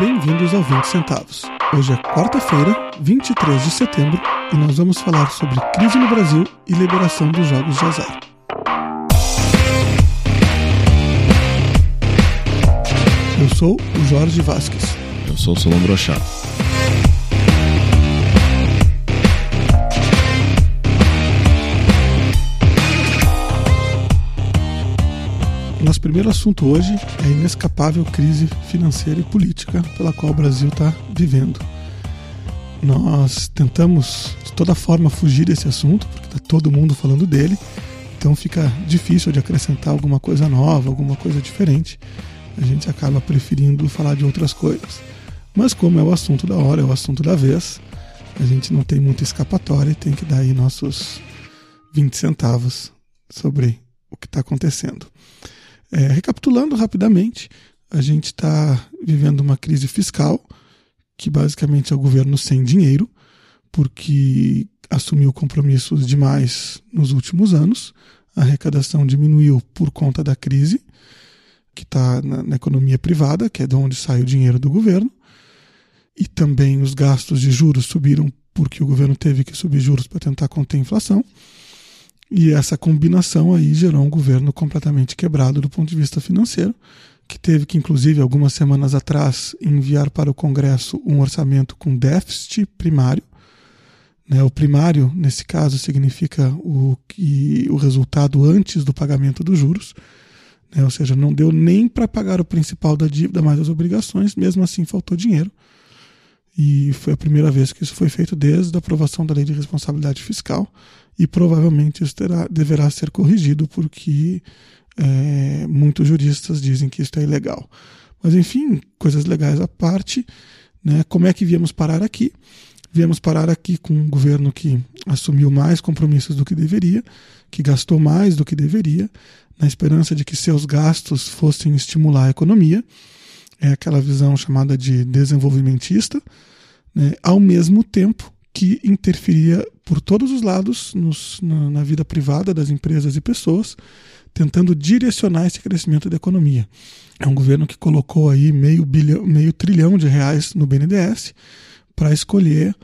Bem-vindos ao 20 Centavos. Hoje é quarta-feira, 23 de setembro, e nós vamos falar sobre crise no Brasil e liberação dos jogos de azar. Eu sou o Jorge Vasques. Eu sou o Solon. Nosso primeiro assunto hoje é a inescapável crise financeira e política pela qual o Brasil está vivendo. Nós tentamos de toda forma fugir desse assunto, porque está todo mundo falando dele, então fica difícil de acrescentar alguma coisa nova, alguma coisa diferente. A gente acaba preferindo falar de outras coisas. Mas como é o assunto da hora, é o assunto da vez, a gente não tem muita escapatória e tem que dar aí nossos 20 centavos sobre o que está acontecendo. É, recapitulando rapidamente, a gente está vivendo uma crise fiscal, que basicamente é o governo sem dinheiro, porque assumiu compromissos demais nos últimos anos, a arrecadação diminuiu por conta da crise, que está na, na, economia privada, que é de onde sai o dinheiro do governo, e também os gastos de juros subiram porque o governo teve que subir juros para tentar conter a inflação. E essa combinação aí gerou um governo completamente quebrado do ponto de vista financeiro, que teve que, inclusive, algumas semanas atrás, enviar para o Congresso um orçamento com déficit primário. Né? O primário, nesse caso, significa o, que, o resultado antes do pagamento dos juros. Né? Ou seja, não deu nem para pagar o principal da dívida, mais as obrigações, mesmo assim faltou dinheiro. E foi a primeira vez que isso foi feito desde a aprovação da Lei de Responsabilidade Fiscal e provavelmente isso terá, deverá ser corrigido porque é, muitos juristas dizem que isso é ilegal. Mas enfim, coisas legais à parte, né? Como é que viemos parar aqui? Viemos parar aqui com um governo que assumiu mais compromissos do que deveria, que gastou mais do que deveria, na esperança de que seus gastos fossem estimular a economia. É aquela visão chamada de desenvolvimentista, né? ao mesmo tempo que interferia por todos os lados nos, na, na, vida privada das empresas e pessoas, tentando direcionar esse crescimento da economia. É um governo que colocou aí meio, bilhão, meio trilhão de reais no BNDES para escolher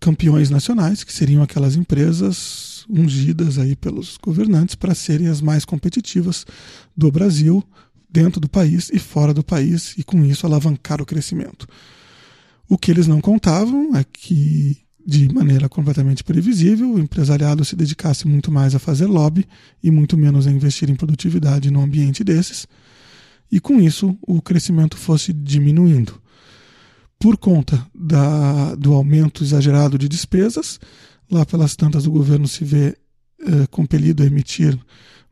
campeões nacionais, que seriam aquelas empresas ungidas aí pelos governantes para serem as mais competitivas do Brasil, dentro do país e fora do país, e com isso alavancar o crescimento. O que eles não contavam é que de maneira completamente previsível, o empresariado se dedicasse muito mais a fazer lobby e muito menos a investir em produtividade num ambiente desses, e com isso o crescimento fosse diminuindo. Por conta da, do aumento exagerado de despesas, lá pelas tantas o governo se vê eh, compelido a emitir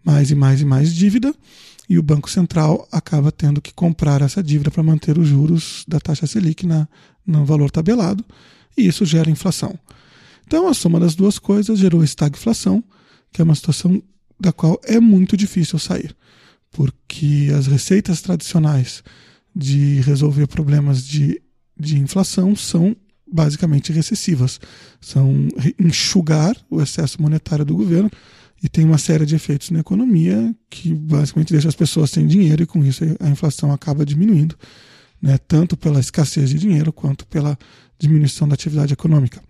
mais e mais e mais dívida, e o Banco Central acaba tendo que comprar essa dívida para manter os juros da taxa Selic na, no valor tabelado e isso gera inflação. Então, a soma das duas coisas gerou estagflação, que é uma situação da qual é muito difícil sair, porque as receitas tradicionais de resolver problemas de, de inflação são basicamente recessivas, são enxugar o excesso monetário do governo e tem uma série de efeitos na economia que basicamente deixa as pessoas sem dinheiro e com isso a inflação acaba diminuindo, né, tanto pela escassez de dinheiro quanto pela diminuição da atividade econômica.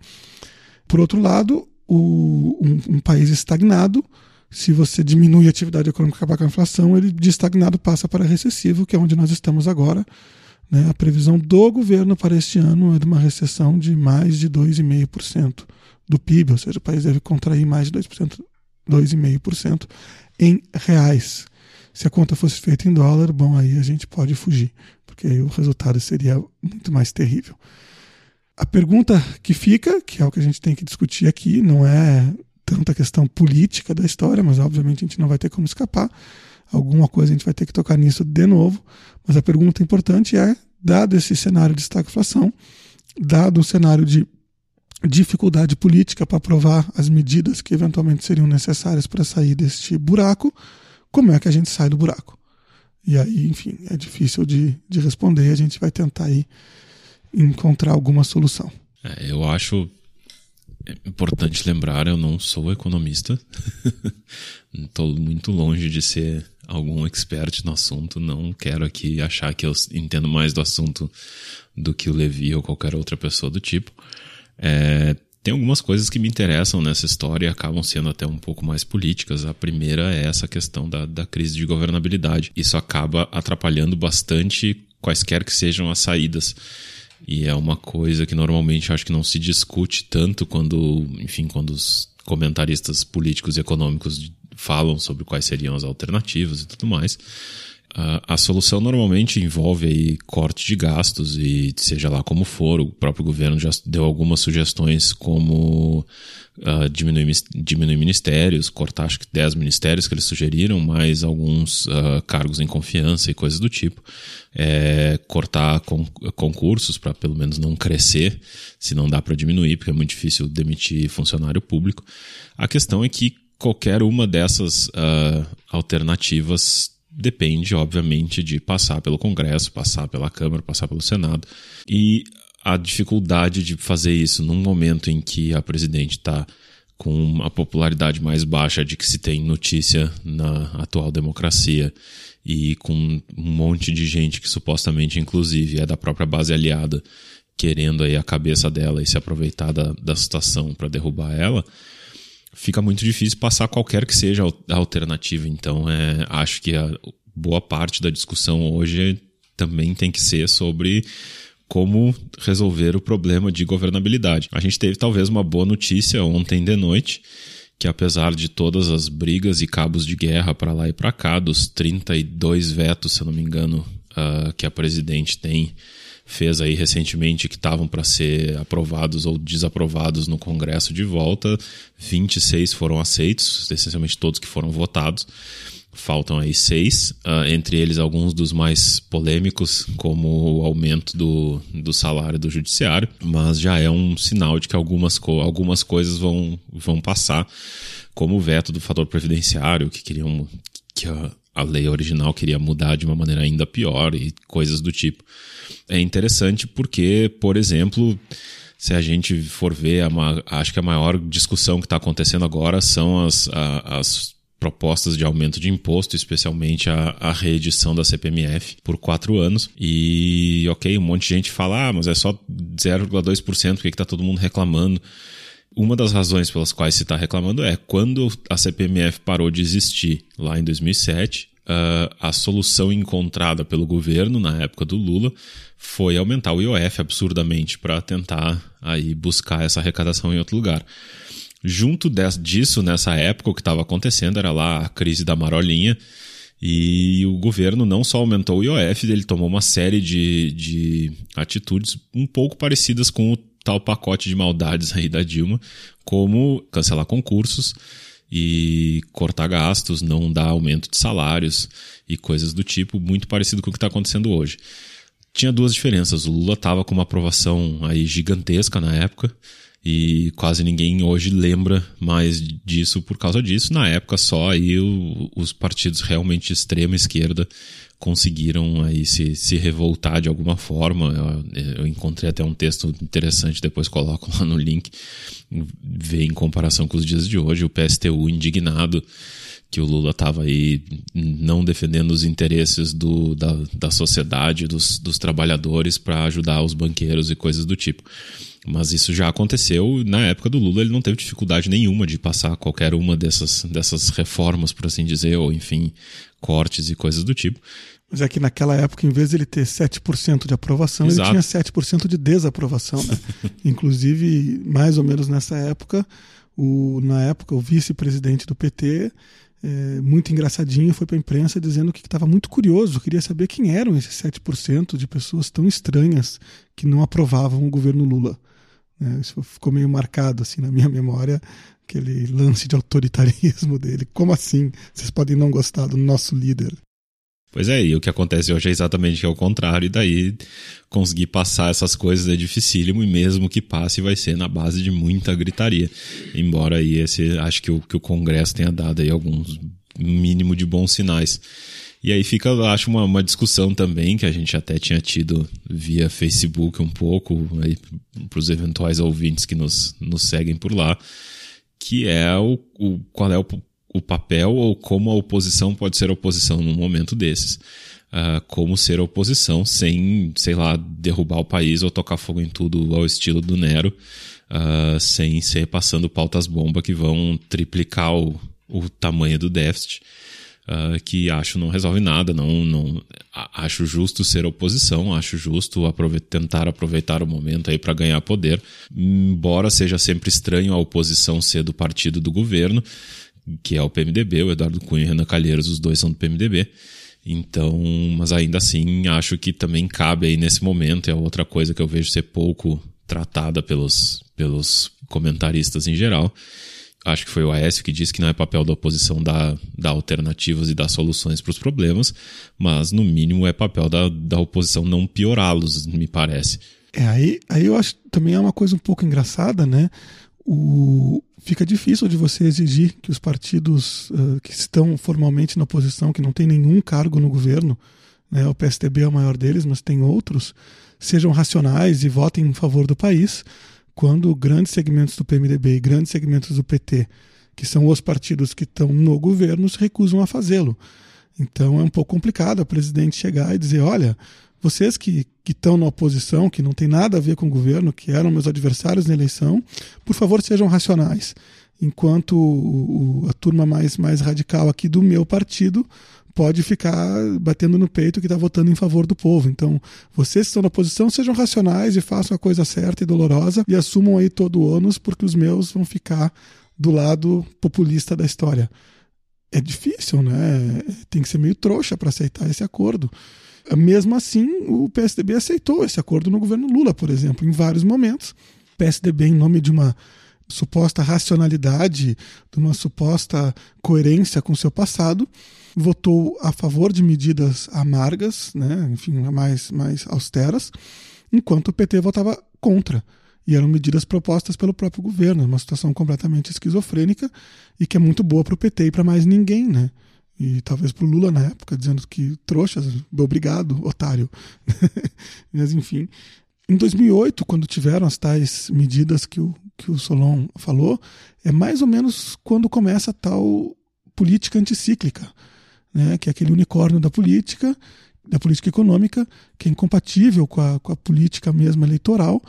Por outro lado, o, um, um, país estagnado, se você diminui a atividade econômica e acabar com a inflação, ele de estagnado passa para recessivo, que é onde nós estamos agora. Né? A previsão do governo para este ano é de uma recessão de mais de 2,5% do PIB, ou seja, o país deve contrair mais de 2%, 2,5% em reais. Se a conta fosse feita em dólar, bom, aí a gente pode fugir, porque aí o resultado seria muito mais terrível. A pergunta que fica, que é o que a gente tem que discutir aqui, não é tanta questão política da história, mas obviamente a gente não vai ter como escapar. Alguma coisa a gente vai ter que tocar nisso de novo. Mas a pergunta importante é: dado esse cenário de estagflação, dado o cenário de dificuldade política para aprovar as medidas que eventualmente seriam necessárias para sair deste buraco, como é que a gente sai do buraco? E aí, enfim, é difícil de, de responder. A gente vai tentar aí encontrar alguma solução. É, eu acho importante lembrar, eu não sou economista, estou muito longe de ser algum expert no assunto, não quero aqui achar que eu entendo mais do assunto do que o Levi ou qualquer outra pessoa do tipo. É, tem algumas coisas que me interessam nessa história e acabam sendo até um pouco mais políticas. A primeira é essa questão da, da crise de governabilidade. Isso acaba atrapalhando bastante quaisquer que sejam as saídas. E é uma coisa que normalmente acho que não se discute tanto quando, enfim, quando os comentaristas políticos e econômicos falam sobre quais seriam as alternativas e tudo mais. A, solução normalmente envolve aí corte de gastos e seja lá como for, o próprio governo já deu algumas sugestões como uh, diminuir, diminuir ministérios, cortar acho que 10 ministérios que eles sugeriram, mais alguns uh, cargos em confiança e coisas do tipo. É, cortar con concursos para pelo menos não crescer, se não dá para diminuir, porque é muito difícil demitir funcionário público. A questão é que qualquer uma dessas uh, alternativas depende, obviamente, de passar pelo Congresso, passar pela Câmara, passar pelo Senado. E a dificuldade de fazer isso num momento em que a presidente está com uma popularidade mais baixa de que se tem notícia na atual democracia e com um monte de gente que supostamente, inclusive, é da própria base aliada, querendo aí a cabeça dela e se aproveitar da, da situação para derrubar ela, fica muito difícil passar qualquer que seja a alternativa. Então, é, acho que a boa parte da discussão hoje também tem que ser sobre como resolver o problema de governabilidade. A gente teve talvez uma boa notícia ontem de noite, que apesar de todas as brigas e cabos de guerra para lá e para cá, dos 32 vetos, se eu não me engano, uh, que a presidente tem fez aí recentemente que estavam para ser aprovados ou desaprovados no Congresso de volta, 26 foram aceitos, essencialmente todos que foram votados. Faltam aí seis, uh, entre eles alguns dos mais polêmicos, como o aumento do, do salário do judiciário, mas já é um sinal de que algumas, co algumas coisas vão, vão passar, como o veto do fator previdenciário, que queriam que a, a lei original queria mudar de uma maneira ainda pior e coisas do tipo. É interessante porque, por exemplo, se a gente for ver, a, acho que a maior discussão que está acontecendo agora são as, a, as propostas de aumento de imposto, especialmente a, a reedição da CPMF por quatro anos. E, ok, um monte de gente fala, ah, mas é só 0,2%, por que está todo mundo reclamando? Uma das razões pelas quais se está reclamando é quando a CPMF parou de existir lá em 2007, uh, ah, a solução encontrada pelo governo na época do Lula foi aumentar o IOF absurdamente para tentar aí buscar essa arrecadação em outro lugar. Junto disso, nessa época, o que estava acontecendo era lá a crise da marolinha, e o governo não só aumentou o IOF, ele tomou uma série de, de atitudes um pouco parecidas com o tal pacote de maldades aí da Dilma, como cancelar concursos e cortar gastos, não dar aumento de salários e coisas do tipo, muito parecido com o que está acontecendo hoje. Tinha duas diferenças. O Lula estava com uma aprovação aí gigantesca na época e quase ninguém hoje lembra mais disso por causa disso. Na época só aí os partidos realmente de extrema esquerda conseguiram aí se, se revoltar de alguma forma. Eu, eu, encontrei até um texto interessante, depois coloco lá no link, ver em comparação com os dias de hoje, o PSTU indignado que o Lula estava aí não defendendo os interesses do, da, da sociedade, dos, dos trabalhadores para ajudar os banqueiros e coisas do tipo. Mas isso já aconteceu. Na época do Lula, ele não teve dificuldade nenhuma de passar qualquer uma dessas, dessas reformas, por assim dizer, ou enfim, cortes e coisas do tipo. Mas é que naquela época, em vez de ele ter 7% de aprovação, Exato. ele tinha 7% de desaprovação. Né? Inclusive, mais ou menos nessa época, o, na época, o vice-presidente do PT, é, muito engraçadinho, foi para a imprensa dizendo que estava muito curioso, queria saber quem eram esses 7% de pessoas tão estranhas que não aprovavam o governo Lula. É, isso ficou meio marcado assim na minha memória, aquele lance de autoritarismo dele. Como assim? Vocês podem não gostar do nosso líder? Pois é, e o que acontece hoje é exatamente o contrário, e daí conseguir passar essas coisas é dificílimo, e mesmo que passe vai ser na base de muita gritaria. Embora aí esse, acho que o, que o Congresso tenha dado aí alguns mínimo de bons sinais. E aí fica, acho, uma, uma discussão também que a gente até tinha tido via Facebook um pouco, para os eventuais ouvintes que nos, nos seguem por lá, que é o, o qual é o o papel ou como a oposição pode ser oposição num momento desses. Uh, como ser oposição sem, sei lá, derrubar o país ou tocar fogo em tudo ao estilo do Nero, uh, sem ser passando pautas bomba que vão triplicar o, o tamanho do déficit uh, que acho não resolve nada, não, não acho justo ser oposição, acho justo aproveitar, tentar aproveitar o momento aí para ganhar poder, embora seja sempre estranho a oposição ser do partido do governo, que é o PMDB, o Eduardo Cunha e Renan Calheiros, os dois são do PMDB. Então, mas ainda assim, acho que também cabe aí nesse momento, é outra coisa que eu vejo ser pouco tratada pelos, pelos comentaristas em geral, acho que foi o Aécio que disse que não é papel da oposição dar, dar alternativas e dar soluções para os problemas, mas no mínimo é papel da, da oposição não piorá-los, me parece. É, aí, aí eu acho também é uma coisa um pouco engraçada, né? O, fica difícil de você exigir que os partidos uh, que estão formalmente na oposição, que não tem nenhum cargo no governo, né, o PSDB é o maior deles, mas tem outros, sejam racionais e votem em favor do país quando grandes segmentos do PMDB e grandes segmentos do PT, que são os partidos que estão no governo, se recusam a fazê-lo. Então é um pouco complicado a presidente chegar e dizer: olha, vocês que estão na oposição, que não tem nada a ver com o governo, que eram meus adversários na eleição, por favor sejam racionais. Enquanto o, o, a turma mais, mais radical aqui do meu partido pode ficar batendo no peito que está votando em favor do povo. Então, vocês que estão na oposição, sejam racionais e façam a coisa certa e dolorosa e assumam aí todo o ônus, porque os meus vão ficar do lado populista da história. É difícil, né? Tem que ser meio trouxa para aceitar esse acordo. Mesmo assim, o PSDB aceitou esse acordo no governo Lula, por exemplo, em vários momentos. O PSDB, em nome de uma suposta racionalidade, de uma suposta coerência com seu passado, votou a favor de medidas amargas, né, enfim, mais, mais austeras, enquanto o PT votava contra. E eram medidas propostas pelo próprio governo, uma situação completamente esquizofrênica e que é muito boa para o PT e para mais ninguém, né? E talvez para o Lula na época, dizendo que trouxas, obrigado, otário. Mas enfim. Em 2008, quando tiveram as tais medidas que o, que o Solon falou, é mais ou menos quando começa a tal política anticíclica né, que é aquele unicórnio da política, da política econômica, que é incompatível com a, com a política mesmo eleitoral,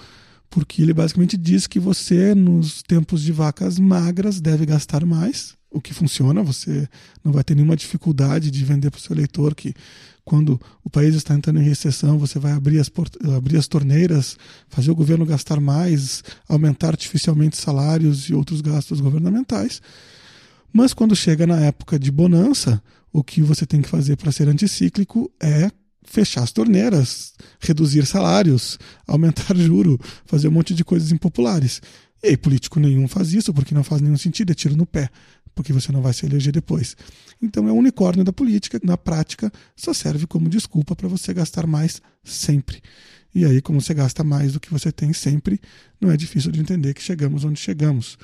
porque ele basicamente diz que você, nos tempos de vacas magras, deve gastar mais, o que funciona, você não vai ter nenhuma dificuldade de vender para o seu eleitor que quando o país está entrando em recessão, você vai abrir as, abrir as torneiras, fazer o governo gastar mais, aumentar artificialmente salários e outros gastos governamentais. Mas quando chega na época de bonança, o que você tem que fazer para ser anticíclico é fechar as torneiras, reduzir salários, aumentar juro, fazer um monte de coisas impopulares. E aí, político nenhum faz isso porque não faz nenhum sentido, é tiro no pé, porque você não vai se eleger depois. Então é o unicórnio da política, na prática, só serve como desculpa para você gastar mais sempre. E aí, como você gasta mais do que você tem sempre, não é difícil de entender que chegamos onde chegamos.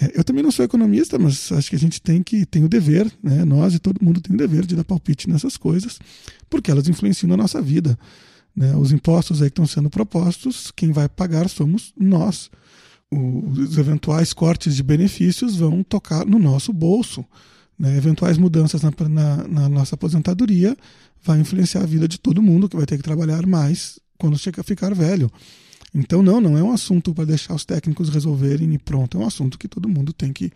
É, eu também não sou economista, mas acho que a gente tem que tem o dever, né? nós e todo mundo tem o dever de dar palpite nessas coisas, porque elas influenciam na nossa vida. Né? Os impostos aí que estão sendo propostos, quem vai pagar somos nós. Os eventuais cortes de benefícios vão tocar no nosso bolso. Né? Eventuais mudanças na, na, na nossa aposentadoria vai influenciar a vida de todo mundo que vai ter que trabalhar mais quando chegar a ficar velho. Então, não, não é um assunto para deixar os técnicos resolverem e pronto. É um assunto que todo mundo tem que,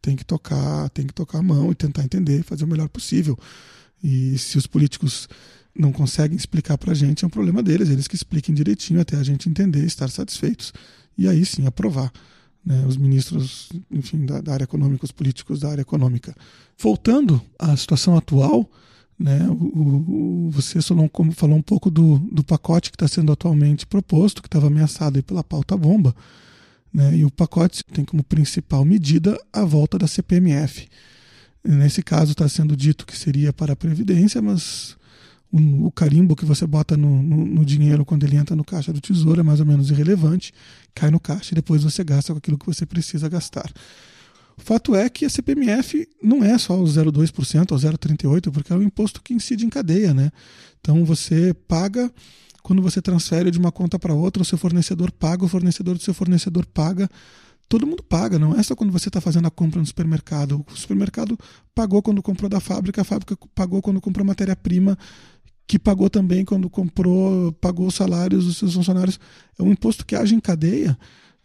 tem que tocar, tem que tocar a mão e tentar entender, fazer o melhor possível. E se os políticos não conseguem explicar para a gente, é um problema deles. Eles que expliquem direitinho até a gente entender, estar satisfeitos e aí sim aprovar. Né, os ministros, enfim, da, da área econômica, os políticos da área econômica. Voltando à situação atual, né? O, o, você não falou um pouco do, do pacote que está sendo atualmente proposto, que estava ameaçado pela pauta bomba. Né? E o pacote tem como principal medida a volta da CPMF. Nesse caso está sendo dito que seria para a Previdência, mas o, carimbo que você bota no, no, no, dinheiro quando ele entra no caixa do Tesouro é mais ou menos irrelevante, cai no caixa e depois você gasta com aquilo que você precisa gastar. O fato é que a CPMF não é só o 0,2% ou 0,38%, porque é um imposto que incide em cadeia, né? Então você paga quando você transfere de uma conta para outra, o seu fornecedor paga, o fornecedor do seu fornecedor paga. todo mundo paga, não é só quando você está fazendo a compra no supermercado. O supermercado pagou quando comprou da fábrica, a fábrica pagou quando comprou matéria-prima, que pagou também quando comprou, pagou os salários dos seus funcionários. É um imposto que age em cadeia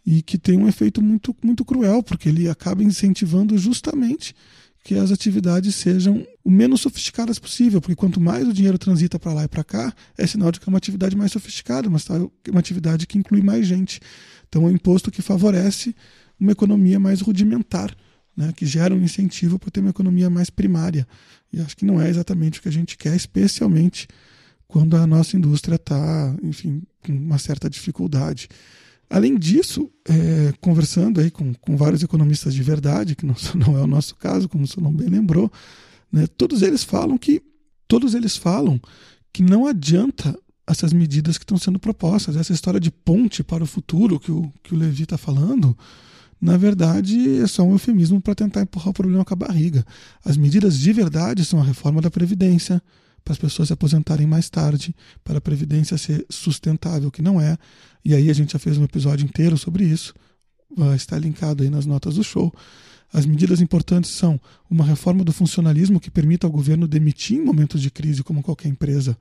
e que tem um efeito muito, muito cruel, porque ele acaba incentivando justamente que as atividades sejam o menos sofisticadas possível, porque quanto mais o dinheiro transita para lá e para cá, é sinal de que é uma atividade mais sofisticada, mas é uma atividade que inclui mais gente. Então é um imposto que favorece uma economia mais rudimentar, né, que gera um incentivo para ter uma economia mais primária. E acho que não é exatamente o que a gente quer, especialmente quando a nossa indústria está, enfim, com uma certa dificuldade. Além disso, é, conversando aí com, com vários economistas de verdade, que não, não é o nosso caso, como o senhor bem lembrou, né, todos eles falam que todos eles falam que não adianta essas medidas que estão sendo propostas, essa história de ponte para o futuro que o, que o Levi está falando, na verdade é só um eufemismo para tentar empurrar o problema com a barriga. As medidas de verdade são a reforma da Previdência, para as pessoas se aposentarem mais tarde, para a Previdência ser sustentável, que não é. E aí a gente já fez um episódio inteiro sobre isso, estar linkado aí nas notas do show. As medidas importantes são uma reforma do funcionalismo que permita ao governo demitir em momentos de crise, como qualquer empresa.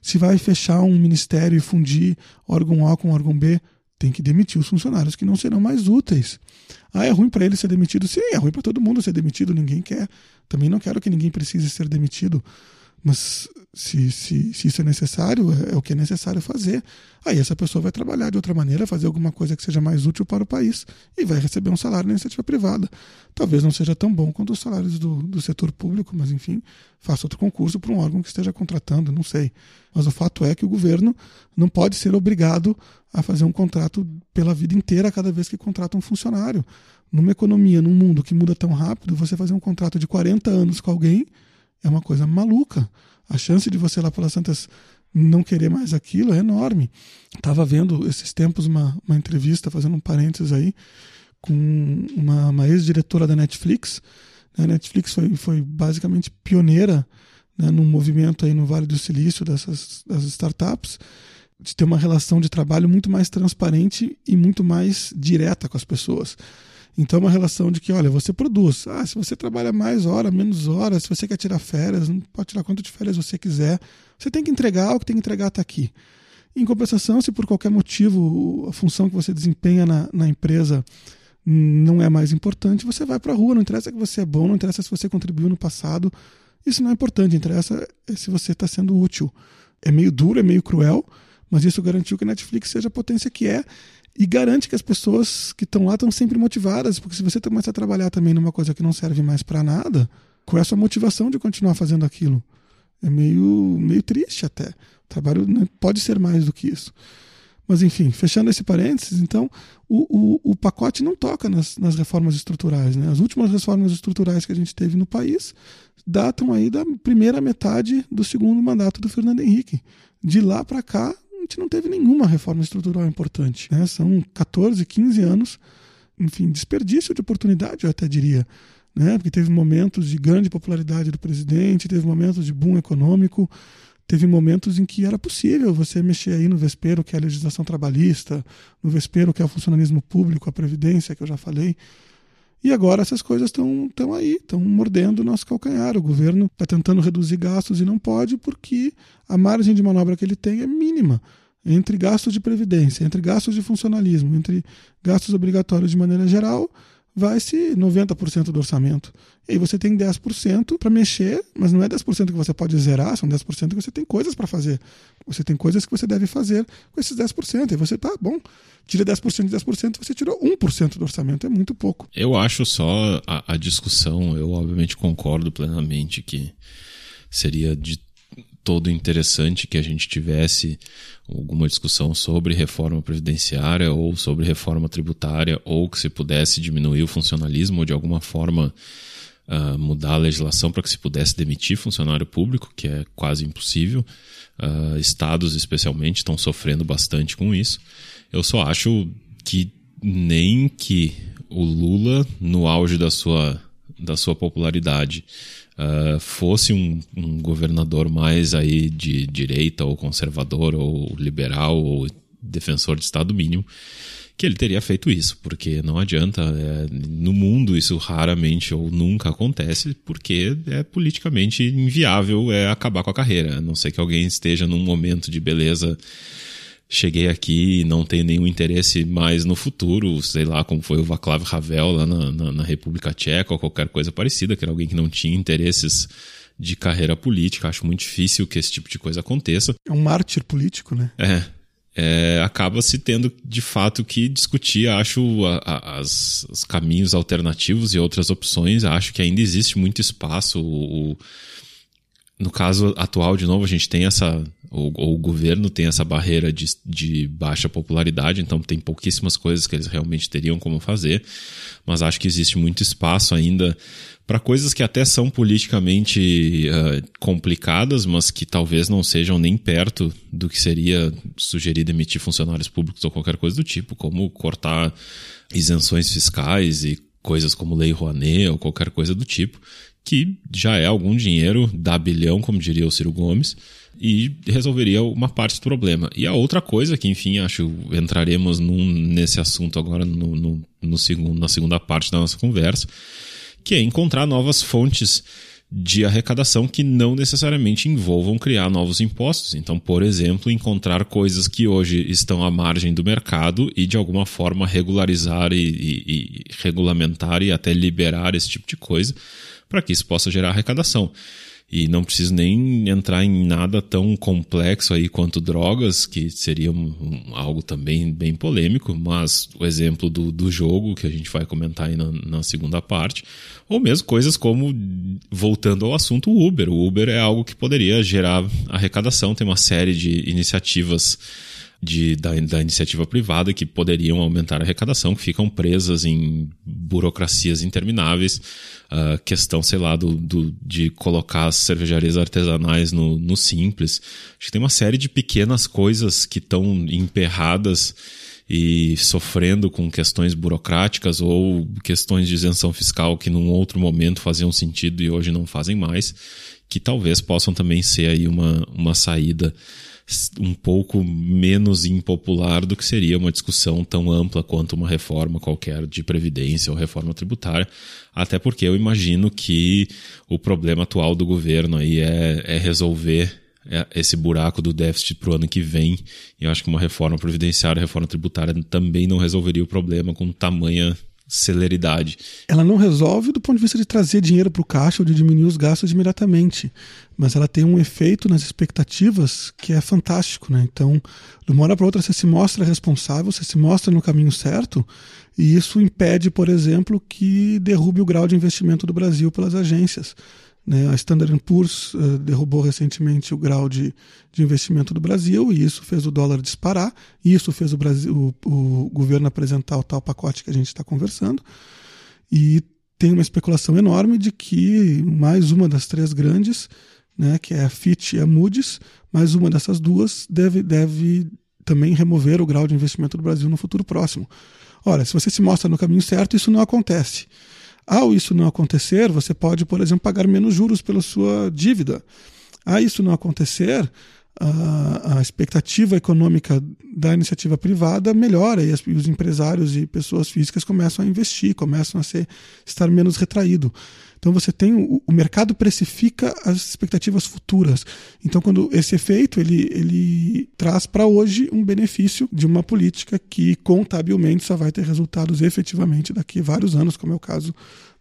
Se vai fechar um ministério e fundir órgão A com órgão B, tem que demitir os funcionários que não serão mais úteis. Ah, é ruim para ele ser demitido? Sim, é ruim para todo mundo ser demitido, ninguém quer. Também não quero que ninguém precise ser demitido. Mas se, se, se isso é necessário, é, é, o que é necessário fazer. Aí essa pessoa vai trabalhar de outra maneira, fazer alguma coisa que seja mais útil para o país e vai receber um salário na iniciativa privada. Talvez não seja tão bom quanto os salários do, do setor público, mas enfim, faça outro concurso para um órgão que esteja contratando, não sei. Mas o fato é que o governo não pode ser obrigado a fazer um contrato pela vida inteira cada vez que contrata um funcionário. Numa economia, num mundo que muda tão rápido, você fazer um contrato de 40 anos com alguém é uma coisa maluca. A chance de você lá pelas Santas não querer mais aquilo é enorme. Estava vendo esses tempos uma, uma entrevista, fazendo um parênteses aí, com uma, uma ex-diretora da Netflix. A Netflix foi, foi basicamente pioneira né, num movimento aí no Vale do Silício dessas das startups de ter uma relação de trabalho muito mais transparente e muito mais direta com as pessoas. Então, é uma relação de que, olha, você produz. Ah, se você trabalha mais hora, menos hora, se você quer tirar férias, pode tirar quanto de férias você quiser. Você tem que entregar, o que tem que entregar está aqui. Em compensação, se por qualquer motivo a função que você desempenha na, na empresa não é mais importante, você vai para a rua. Não interessa que você é bom, não interessa se você contribuiu no passado. Isso não é importante, interessa se você está sendo útil. É meio duro, é meio cruel, mas isso garantiu que a Netflix seja a potência que é e garante que as pessoas que estão lá estão sempre motivadas, porque se você começa a trabalhar também numa coisa que não serve mais para nada, qual é a sua motivação de continuar fazendo aquilo? É meio, meio triste até. O trabalho pode ser mais do que isso. Mas, enfim, fechando esse parênteses, então, o, o, o pacote não toca nas, nas reformas estruturais. Né? As últimas reformas estruturais que a gente teve no país datam aí da primeira metade do segundo mandato do Fernando Henrique. De lá para cá, gente não teve nenhuma reforma estrutural importante. Né? São 14, 15 anos, enfim, desperdício de oportunidade, eu até diria. Né? Porque teve momentos de grande popularidade do presidente, teve momentos de boom econômico, teve momentos em que era possível você mexer aí no vespeiro, que é a legislação trabalhista, no vespeiro, que é o funcionalismo público, a previdência, que eu já falei. E agora essas coisas estão aí, estão mordendo o nosso calcanhar. O governo está tentando reduzir gastos e não pode porque a margem de manobra que ele tem é mínima. Entre gastos de previdência, entre gastos de funcionalismo, entre gastos obrigatórios de maneira geral, vai-se 90% do orçamento. E aí você tem 10% para mexer, mas não é 10% que você pode zerar, são 10% que você tem coisas para fazer. Você tem coisas que você deve fazer com esses 10%. E você tá bom, tira 10% de 10%, você tirou 1% do orçamento, é muito pouco. Eu acho só a, a discussão, eu obviamente concordo plenamente que seria de todo interessante que a gente tivesse alguma discussão sobre reforma previdenciária ou sobre reforma tributária ou que se pudesse diminuir o funcionalismo ou de alguma forma uh, mudar a legislação para que se pudesse demitir funcionário público, que é quase impossível. Uh, estados, especialmente, estão sofrendo bastante com isso. Eu só acho que nem que o Lula, no auge da sua, da sua popularidade, uh, fosse um, um, governador mais aí de direita ou conservador ou liberal ou defensor de Estado mínimo, que ele teria feito isso, porque não adianta. É, no mundo isso raramente ou nunca acontece, porque é politicamente inviável é acabar com a carreira, a não ser que alguém esteja num momento de beleza. Cheguei aqui e não tenho nenhum interesse mais no futuro, sei lá, como foi o Václav Havel lá na, na, na República Tcheca ou qualquer coisa parecida, que era alguém que não tinha interesses de carreira política. Acho muito difícil que esse tipo de coisa aconteça. É um mártir político, né? É, é, acaba se tendo de fato que discutir, acho, a, a, as, os caminhos alternativos e outras opções. Acho que ainda existe muito espaço. O, no caso atual, de novo, a gente tem essa. O, o governo tem essa barreira de, de baixa popularidade, então tem pouquíssimas coisas que eles realmente teriam como fazer, mas acho que existe muito espaço ainda para coisas que até são politicamente uh, complicadas, mas que talvez não sejam nem perto do que seria sugerido emitir funcionários públicos ou qualquer coisa do tipo, como cortar isenções fiscais e coisas como Lei Rouanet ou qualquer coisa do tipo, que já é algum dinheiro, dá bilhão, como diria o Ciro Gomes, e resolveria uma parte do problema. E a outra coisa, que enfim, acho entraremos num, nesse assunto agora no, no, no segundo, na segunda parte da nossa conversa, que é encontrar novas fontes de arrecadação que não necessariamente envolvam criar novos impostos. Então, por exemplo, encontrar coisas que hoje estão à margem do mercado e de alguma forma regularizar e, e, e regulamentar e até liberar esse tipo de coisa para que isso possa gerar arrecadação. E não preciso nem entrar em nada tão complexo aí quanto drogas, que seria um, um, algo também bem polêmico, mas o exemplo do, do jogo, que a gente vai comentar aí na, na segunda parte, ou mesmo coisas como, voltando ao assunto, o Uber. O Uber é algo que poderia gerar arrecadação, tem uma série de iniciativas de, da, da, iniciativa privada que poderiam aumentar a arrecadação, que ficam presas em burocracias intermináveis. A questão, sei lá, do, do, de colocar as cervejarias artesanais no, no simples. Acho que tem uma série de pequenas coisas que estão emperradas e sofrendo com questões burocráticas ou questões de isenção fiscal que num outro momento faziam sentido e hoje não fazem mais, que talvez possam também ser aí uma, uma saída um pouco menos impopular do que seria uma discussão tão ampla quanto uma reforma qualquer de previdência ou reforma tributária, até porque eu imagino que o problema atual do governo aí é, é resolver é, esse buraco do déficit para o ano que vem. E eu acho que uma reforma previdenciária, reforma tributária também não resolveria o problema com tamanha celeridade. Ela não resolve do ponto de vista de trazer dinheiro para o caixa ou de diminuir os gastos imediatamente, mas ela tem um efeito nas expectativas que é fantástico, né? Então, de uma hora para outra você se mostra responsável, você se mostra no caminho certo, e isso impede, por exemplo, que derrube o grau de investimento do Brasil pelas agências. Né? A Standard Poor's uh, derrubou recentemente o grau de, de investimento do Brasil e isso fez o dólar disparar. E isso fez o, Brasil, o, o governo apresentar o tal pacote que a gente está conversando. E tem uma especulação enorme de que mais uma das três grandes, né, que é a Fitch e a Moody's, mais uma dessas duas deve, deve também remover o grau de investimento do Brasil no futuro próximo. Ora, se você se mostra no caminho certo, isso não acontece. Ao isso não acontecer, você pode, por exemplo, pagar menos juros pela sua dívida. A isso não acontecer, a, a expectativa econômica da iniciativa privada melhora e, as, e, os empresários e pessoas físicas começam a investir, começam a ser, estar menos retraído. Então você tem o, o mercado precifica as expectativas futuras. Então quando esse efeito ele, ele traz para hoje um benefício de uma política que contabilmente só vai ter resultados efetivamente daqui a vários anos, como é o caso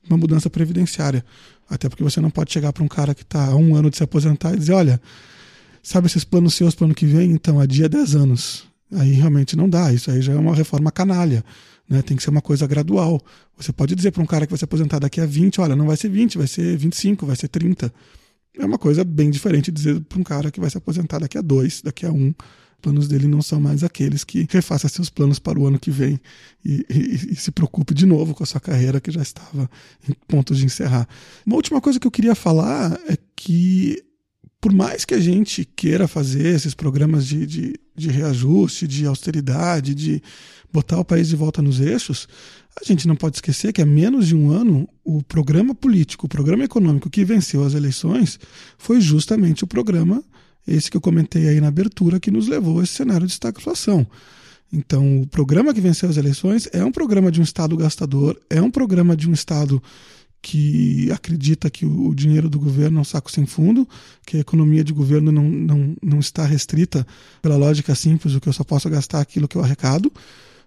uma mudança previdenciária. Até porque você não pode chegar para um cara que está há um ano de se aposentar e dizer, olha, sabe esses planos seus para o ano que vem? Então, a dia 10 anos. Aí realmente não dá, isso aí já é uma reforma canalha. Né? Tem que ser uma coisa gradual. Você pode dizer para um cara que vai se aposentar daqui a 20, olha, não vai ser 20, vai ser 25, vai ser 30. É uma coisa bem diferente dizer para um cara que vai se aposentar daqui a 2, daqui a 1. Um. Planos dele não são mais aqueles que refaça seus planos para o ano que vem e, e, e se preocupe de novo com a sua carreira que já estava em ponto de encerrar. Uma última coisa que eu queria falar é que por mais que a gente queira fazer esses programas de, de, de reajuste, de austeridade, de botar o país de volta nos eixos, a gente não pode esquecer que há menos de um ano o programa político, o programa econômico que venceu as eleições foi justamente o programa esse que eu comentei aí na abertura, que nos levou a esse cenário de estagflação. Então, o programa que venceu as eleições é um programa de um Estado gastador, é um programa de um Estado que acredita que o dinheiro do governo é um saco sem fundo, que a economia de governo não, não, não está restrita pela lógica simples, o que eu só posso gastar aquilo que eu arrecado,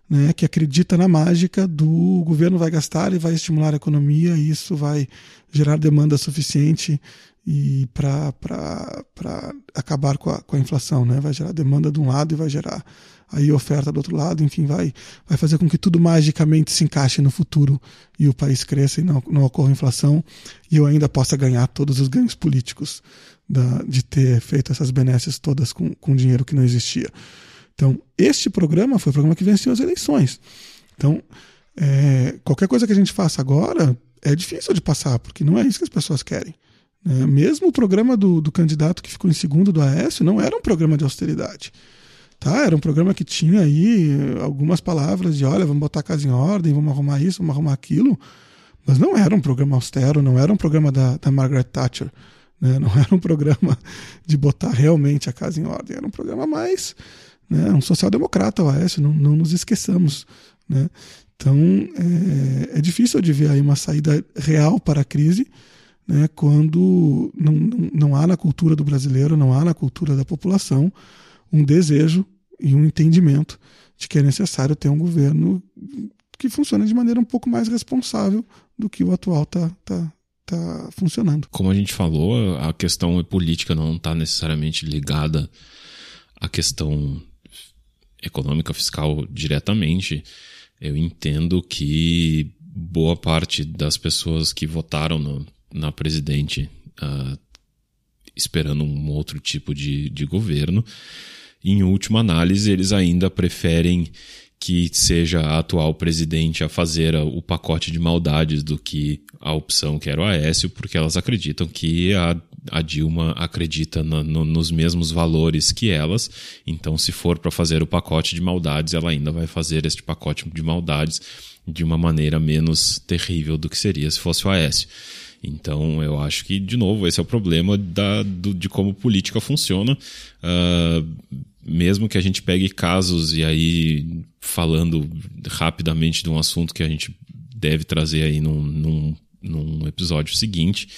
né, que acredita na mágica do governo vai gastar e vai estimular a economia e isso vai gerar demanda suficiente e para acabar com a, com a inflação, né? vai gerar demanda de um lado e vai gerar aí oferta do outro lado, enfim, vai, vai fazer com que tudo magicamente se encaixe no futuro e o país cresça e não, não ocorra inflação e eu ainda possa ganhar todos os ganhos políticos da, de ter feito essas benesses todas com, com dinheiro que não existia. Então, este programa foi o programa que venceu as eleições. Então, é, qualquer coisa que a gente faça agora é difícil de passar, porque não é isso que as pessoas querem. Né? Mesmo o programa do, do candidato que ficou em segundo do Aécio não era um programa de austeridade. Tá, era um programa que tinha aí algumas palavras de olha, vamos botar a casa em ordem, vamos arrumar isso, vamos arrumar aquilo. Mas não era um programa austero, não era um programa da, da Margaret Thatcher. Né? Não era um programa de botar realmente a casa em ordem. Era um programa mais. Né? Um social-democrata, o Aécio, não, não nos esqueçamos. Né? Então é, é, difícil de ver aí uma saída real para a crise. Né, quando não, não, não há na cultura do brasileiro, não há na cultura da população um desejo e um entendimento de que é necessário ter um governo que funcione de maneira um pouco mais responsável do que o atual está tá, tá funcionando. Como a gente falou, a questão política não está necessariamente ligada à questão econômica fiscal diretamente. Eu entendo que boa parte das pessoas que votaram no, na presidente uh, esperando um outro tipo de, de governo em última análise, eles ainda preferem que seja a atual presidente a fazer o pacote de maldades do que a opção que era o Aécio, porque elas acreditam que a, a Dilma acredita no, no, nos mesmos valores que elas. Então, se for para fazer o pacote de maldades, ela ainda vai fazer este pacote de maldades de uma maneira menos terrível do que seria se fosse o Aécio. Então, eu acho que, de novo, esse é o problema da, do, de como política funciona. Uh, mesmo que a gente pegue casos, e aí, falando rapidamente de um assunto que a gente deve trazer aí num, num, num episódio seguinte,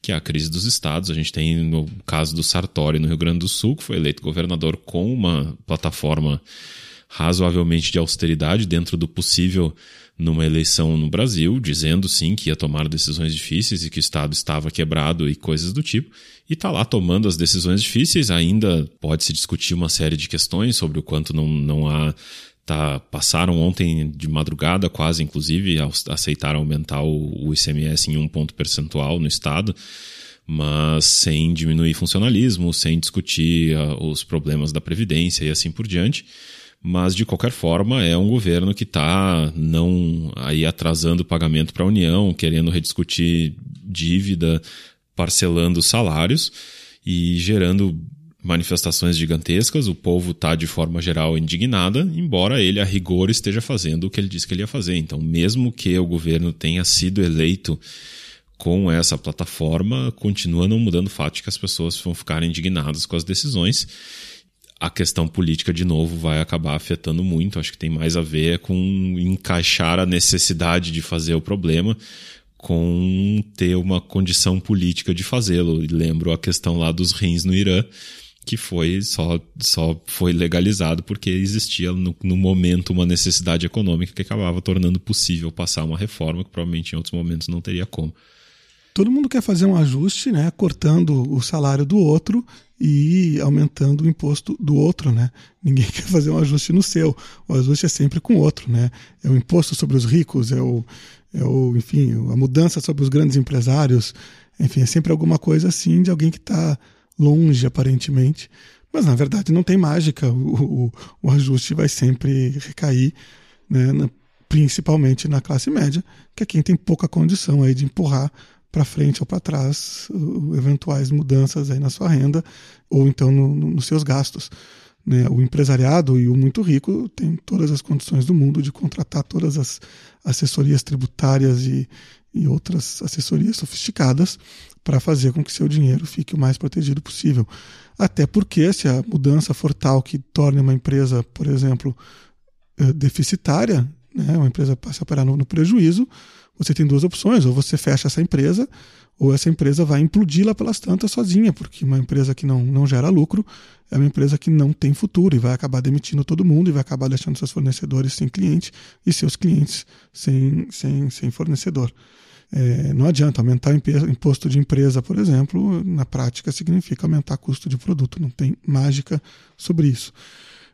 que é a crise dos estados. A gente tem o caso do Sartori no Rio Grande do Sul, que foi eleito governador com uma plataforma razoavelmente de austeridade dentro do possível numa eleição no Brasil, dizendo sim que ia tomar decisões difíceis e que o Estado estava quebrado e coisas do tipo, e está lá tomando as decisões difíceis. Ainda pode se discutir uma série de questões sobre o quanto não, não há. Tá, passaram ontem de madrugada, quase inclusive, aceitaram aumentar o, ICMS em um ponto percentual no Estado mas sem diminuir funcionalismo, sem discutir uh, os problemas da Previdência e assim por diante. Mas de qualquer forma é um governo que está não aí atrasando o pagamento para a União, querendo rediscutir dívida, parcelando salários e gerando manifestações gigantescas. O povo está de forma geral indignada, embora ele a rigor esteja fazendo o que ele disse que ele ia fazer. Então, mesmo que o governo tenha sido eleito com essa plataforma, continua não mudando o fato de que as pessoas vão ficar indignadas com as decisões a questão política, de novo, vai acabar afetando muito. Acho que tem mais a ver com encaixar a necessidade de fazer o problema com ter uma condição política de fazê-lo. Lembro a questão lá dos rins no Irã, que foi só, só foi legalizado porque existia no, no momento uma necessidade econômica que acabava tornando possível passar uma reforma que provavelmente em outros momentos não teria como todo mundo quer fazer um ajuste, né, cortando o salário do outro e aumentando o imposto do outro, né? Ninguém quer fazer um ajuste no seu. O ajuste é sempre com o outro, né? É o imposto sobre os ricos, é o, é o enfim, a mudança sobre os grandes empresários. Enfim, é sempre alguma coisa assim de alguém que está longe, aparentemente. Mas na verdade não tem mágica. O, o, o ajuste vai sempre recair, né, na, principalmente na classe média, que é quem tem pouca condição aí de empurrar para frente ou para trás eventuais mudanças aí na sua renda ou então no, no, nos seus gastos. Né? O empresariado e o muito rico tem todas as condições do mundo de contratar todas as assessorias tributárias e, e outras assessorias sofisticadas para fazer com que seu dinheiro fique o mais protegido possível. Até porque, se a mudança for tal que torne uma empresa, por exemplo, eh, deficitária, né, uma empresa passe a operar no, no prejuízo, você tem duas opções: ou você fecha essa empresa, ou essa empresa vai implodir lá pelas tantas sozinha, porque uma empresa que não, não gera lucro é uma empresa que não tem futuro e vai acabar demitindo todo mundo e vai acabar deixando seus fornecedores sem cliente e seus clientes sem, sem, sem fornecedor. É, não adianta aumentar o imposto de empresa, por exemplo, na prática significa aumentar custo de produto, não tem mágica sobre isso.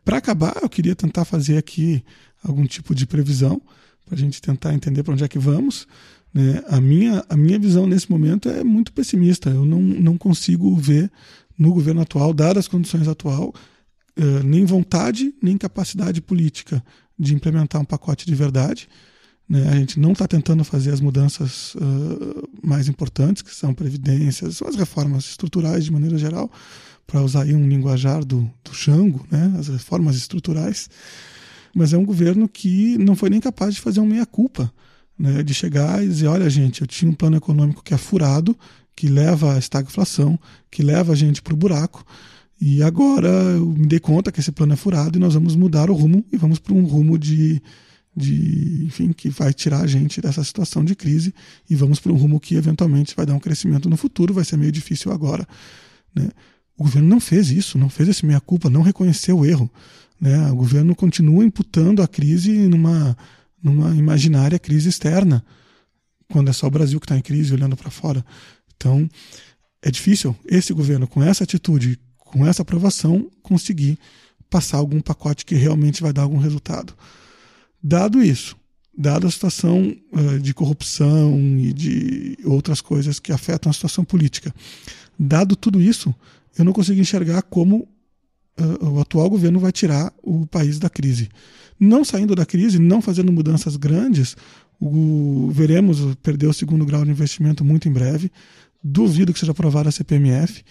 Para acabar, eu queria tentar fazer aqui algum tipo de previsão para a gente tentar entender para onde é que vamos. Né? A, minha, a minha visão nesse momento é muito pessimista. Eu não, não consigo ver no governo atual, dadas as condições atual, uh, nem vontade nem capacidade política de implementar um pacote de verdade. Né? A gente não está tentando fazer as mudanças uh, mais importantes, que são previdências, são as reformas estruturais de maneira geral, para usar aí um linguajar do, do Xango, né? as reformas estruturais mas é um governo que não foi nem capaz de fazer uma meia-culpa, né, de chegar e dizer: olha, gente, eu tinha um plano econômico que é furado, que leva à estagflação, que leva a gente para o buraco, e agora eu me dei conta que esse plano é furado e nós vamos mudar o rumo e vamos para um rumo de, de, enfim, que vai tirar a gente dessa situação de crise e vamos para um rumo que eventualmente vai dar um crescimento no futuro, vai ser meio difícil agora. Né? O governo não fez isso, não fez esse meia-culpa, não reconheceu o erro. Né? O governo continua imputando a crise numa, numa imaginária crise externa, quando é só o Brasil que está em crise olhando para fora. Então, é difícil esse governo, com essa atitude, com essa aprovação, conseguir passar algum pacote que realmente vai dar algum resultado. Dado isso, dada a situação uh, de corrupção e de outras coisas que afetam a situação política, dado tudo isso, eu não consigo enxergar como uh, o atual governo vai tirar o país da crise. Não saindo da crise, não fazendo mudanças grandes, o, veremos perder o segundo grau de investimento muito em breve. Duvido que seja aprovada a CPMF.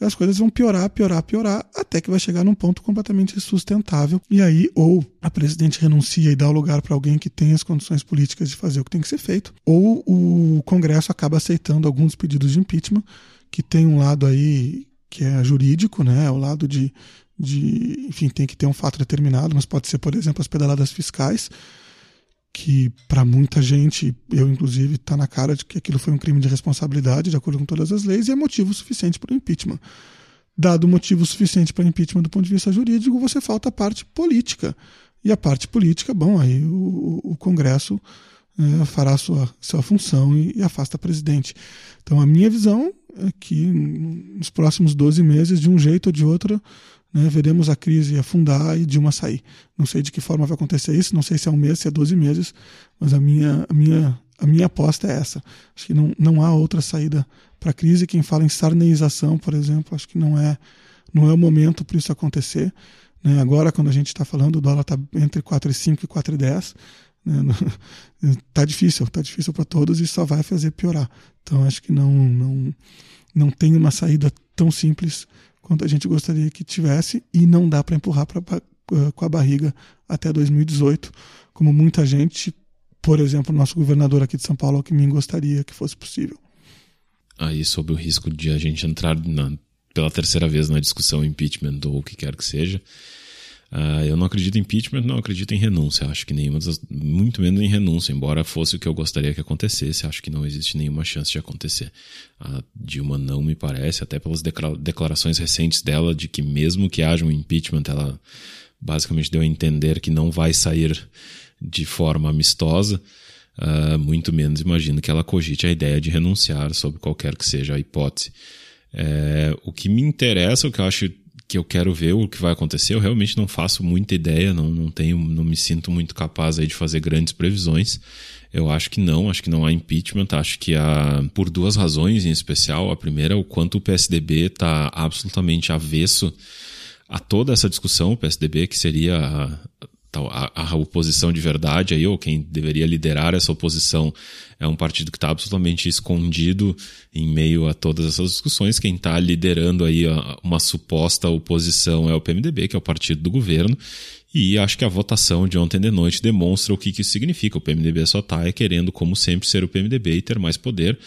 As coisas vão piorar, piorar, piorar, até que vai chegar num ponto completamente insustentável. E aí, ou a presidente renuncia e dá o lugar para alguém que tem as condições políticas de fazer o que tem que ser feito, ou o Congresso acaba aceitando alguns pedidos de impeachment, que tem um lado aí que é jurídico, né? O lado de de, enfim, tem que ter um fato determinado, mas pode ser, por exemplo, as pedaladas fiscais, que para muita gente, eu inclusive, está na cara de que aquilo foi um crime de responsabilidade, de acordo com todas as leis, e é motivo suficiente para o impeachment. Dado motivo suficiente para impeachment do ponto de vista jurídico, você falta a parte política. E a parte política, bom, aí o, o Congresso é, fará sua, sua função e, e afasta presidente. Então, a minha visão é que nos próximos 12 meses, de um jeito ou de outro, né, veremos a crise afundar e Dilma sair. Não sei de que forma vai acontecer isso, não sei se é um mês, se é 12 meses, mas a minha, a minha, a minha aposta é essa. Acho que não, não há outra saída para a crise. Quem fala em sarneização, por exemplo, acho que não é, não é o momento para isso acontecer. Né? Agora, quando a gente está falando, o dólar está entre 4,5 e 4,10. Né? Tá difícil, tá difícil para todos e só vai fazer piorar. Então acho que não, não, não tem uma saída tão simples quanto a gente gostaria que tivesse e não dá para empurrar pra, pra, eh, com a barriga até 2018, como muita gente, por exemplo, nosso governador aqui de São Paulo, que me gostaria que fosse possível. Aí, sobre o risco de a gente entrar na, pela terceira vez na discussão impeachment ou o que quer que seja, Uh, eu não acredito em impeachment, não acredito em renúncia. Acho que nenhuma das, muito menos em renúncia, embora fosse o que eu gostaria que acontecesse. Acho que não existe nenhuma chance de acontecer. A Dilma não me parece, até pelas declarações recentes dela de que mesmo que haja um impeachment, ela basicamente deu a entender que não vai sair de forma amistosa. Uh, muito menos imagino que ela cogite a ideia de renunciar sobre qualquer que seja a hipótese. É, o que me interessa, o que eu acho que eu quero ver o que vai acontecer. Eu realmente não faço muita ideia, não, não tenho, não me sinto muito capaz aí de fazer grandes previsões. Eu acho que não, acho que não há impeachment, acho que há por duas razões em especial. A primeira é o quanto o PSDB está absolutamente avesso a toda essa discussão, o PSDB que seria a, a, oposição de verdade aí, ou quem deveria liderar essa oposição é um partido que está absolutamente escondido em meio a todas essas discussões. Quem está liderando aí uma suposta oposição é o PMDB, que é o partido do governo, e acho que a votação de ontem de noite demonstra o que, que isso significa. O PMDB só está é querendo, como sempre, ser o PMDB e ter mais poder.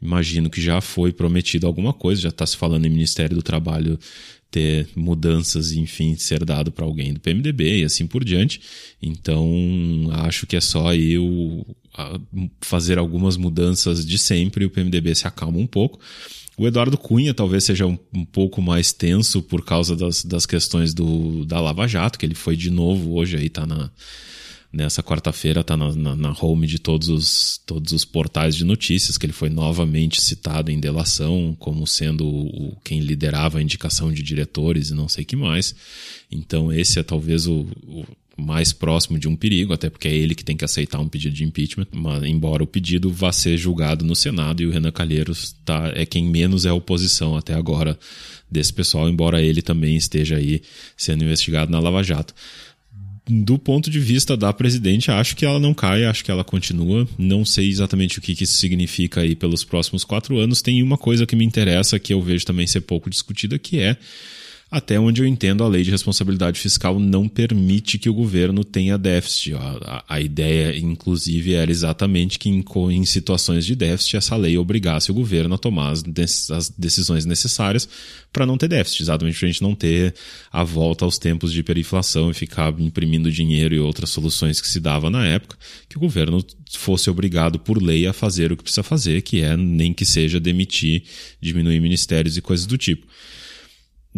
Imagino que já foi prometido alguma coisa, já está se falando em Ministério do Trabalho ter mudanças, enfim, ser dado para alguém do PMDB e assim por diante. Então, acho que é só eu fazer algumas mudanças de sempre e o PMDB se acalma um pouco. O Eduardo Cunha talvez seja um, um pouco mais tenso por causa das, das questões do, da Lava Jato, que ele foi de novo hoje aí, tá na, nessa quarta-feira, tá na, na, na, home de todos os, todos os portais de notícias, que ele foi novamente citado em delação como sendo o, quem liderava a indicação de diretores e não sei que mais. Então esse é talvez o, o mais próximo de um perigo, até porque é ele que tem que aceitar um pedido de impeachment, mas, embora o pedido vá ser julgado no Senado e o Renan Calheiros tá, é quem menos é oposição até agora desse pessoal, embora ele também esteja aí sendo investigado na Lava Jato. Do ponto de vista da presidente, acho que ela não cai, acho que ela continua. Não sei exatamente o que, que isso significa aí pelos próximos quatro anos. Tem uma coisa que me interessa, que eu vejo também ser pouco discutida, que é até onde eu entendo, a lei de responsabilidade fiscal não permite que o governo tenha déficit. A, a, a ideia, inclusive, era exatamente que em, em, situações de déficit essa lei obrigasse o governo a tomar as, as decisões necessárias para não ter déficit, exatamente para a gente não ter a volta aos tempos de hiperinflação e ficar imprimindo dinheiro e outras soluções que se dava na época, que o governo fosse obrigado por lei a fazer o que precisa fazer, que é nem que seja demitir, diminuir ministérios e coisas do tipo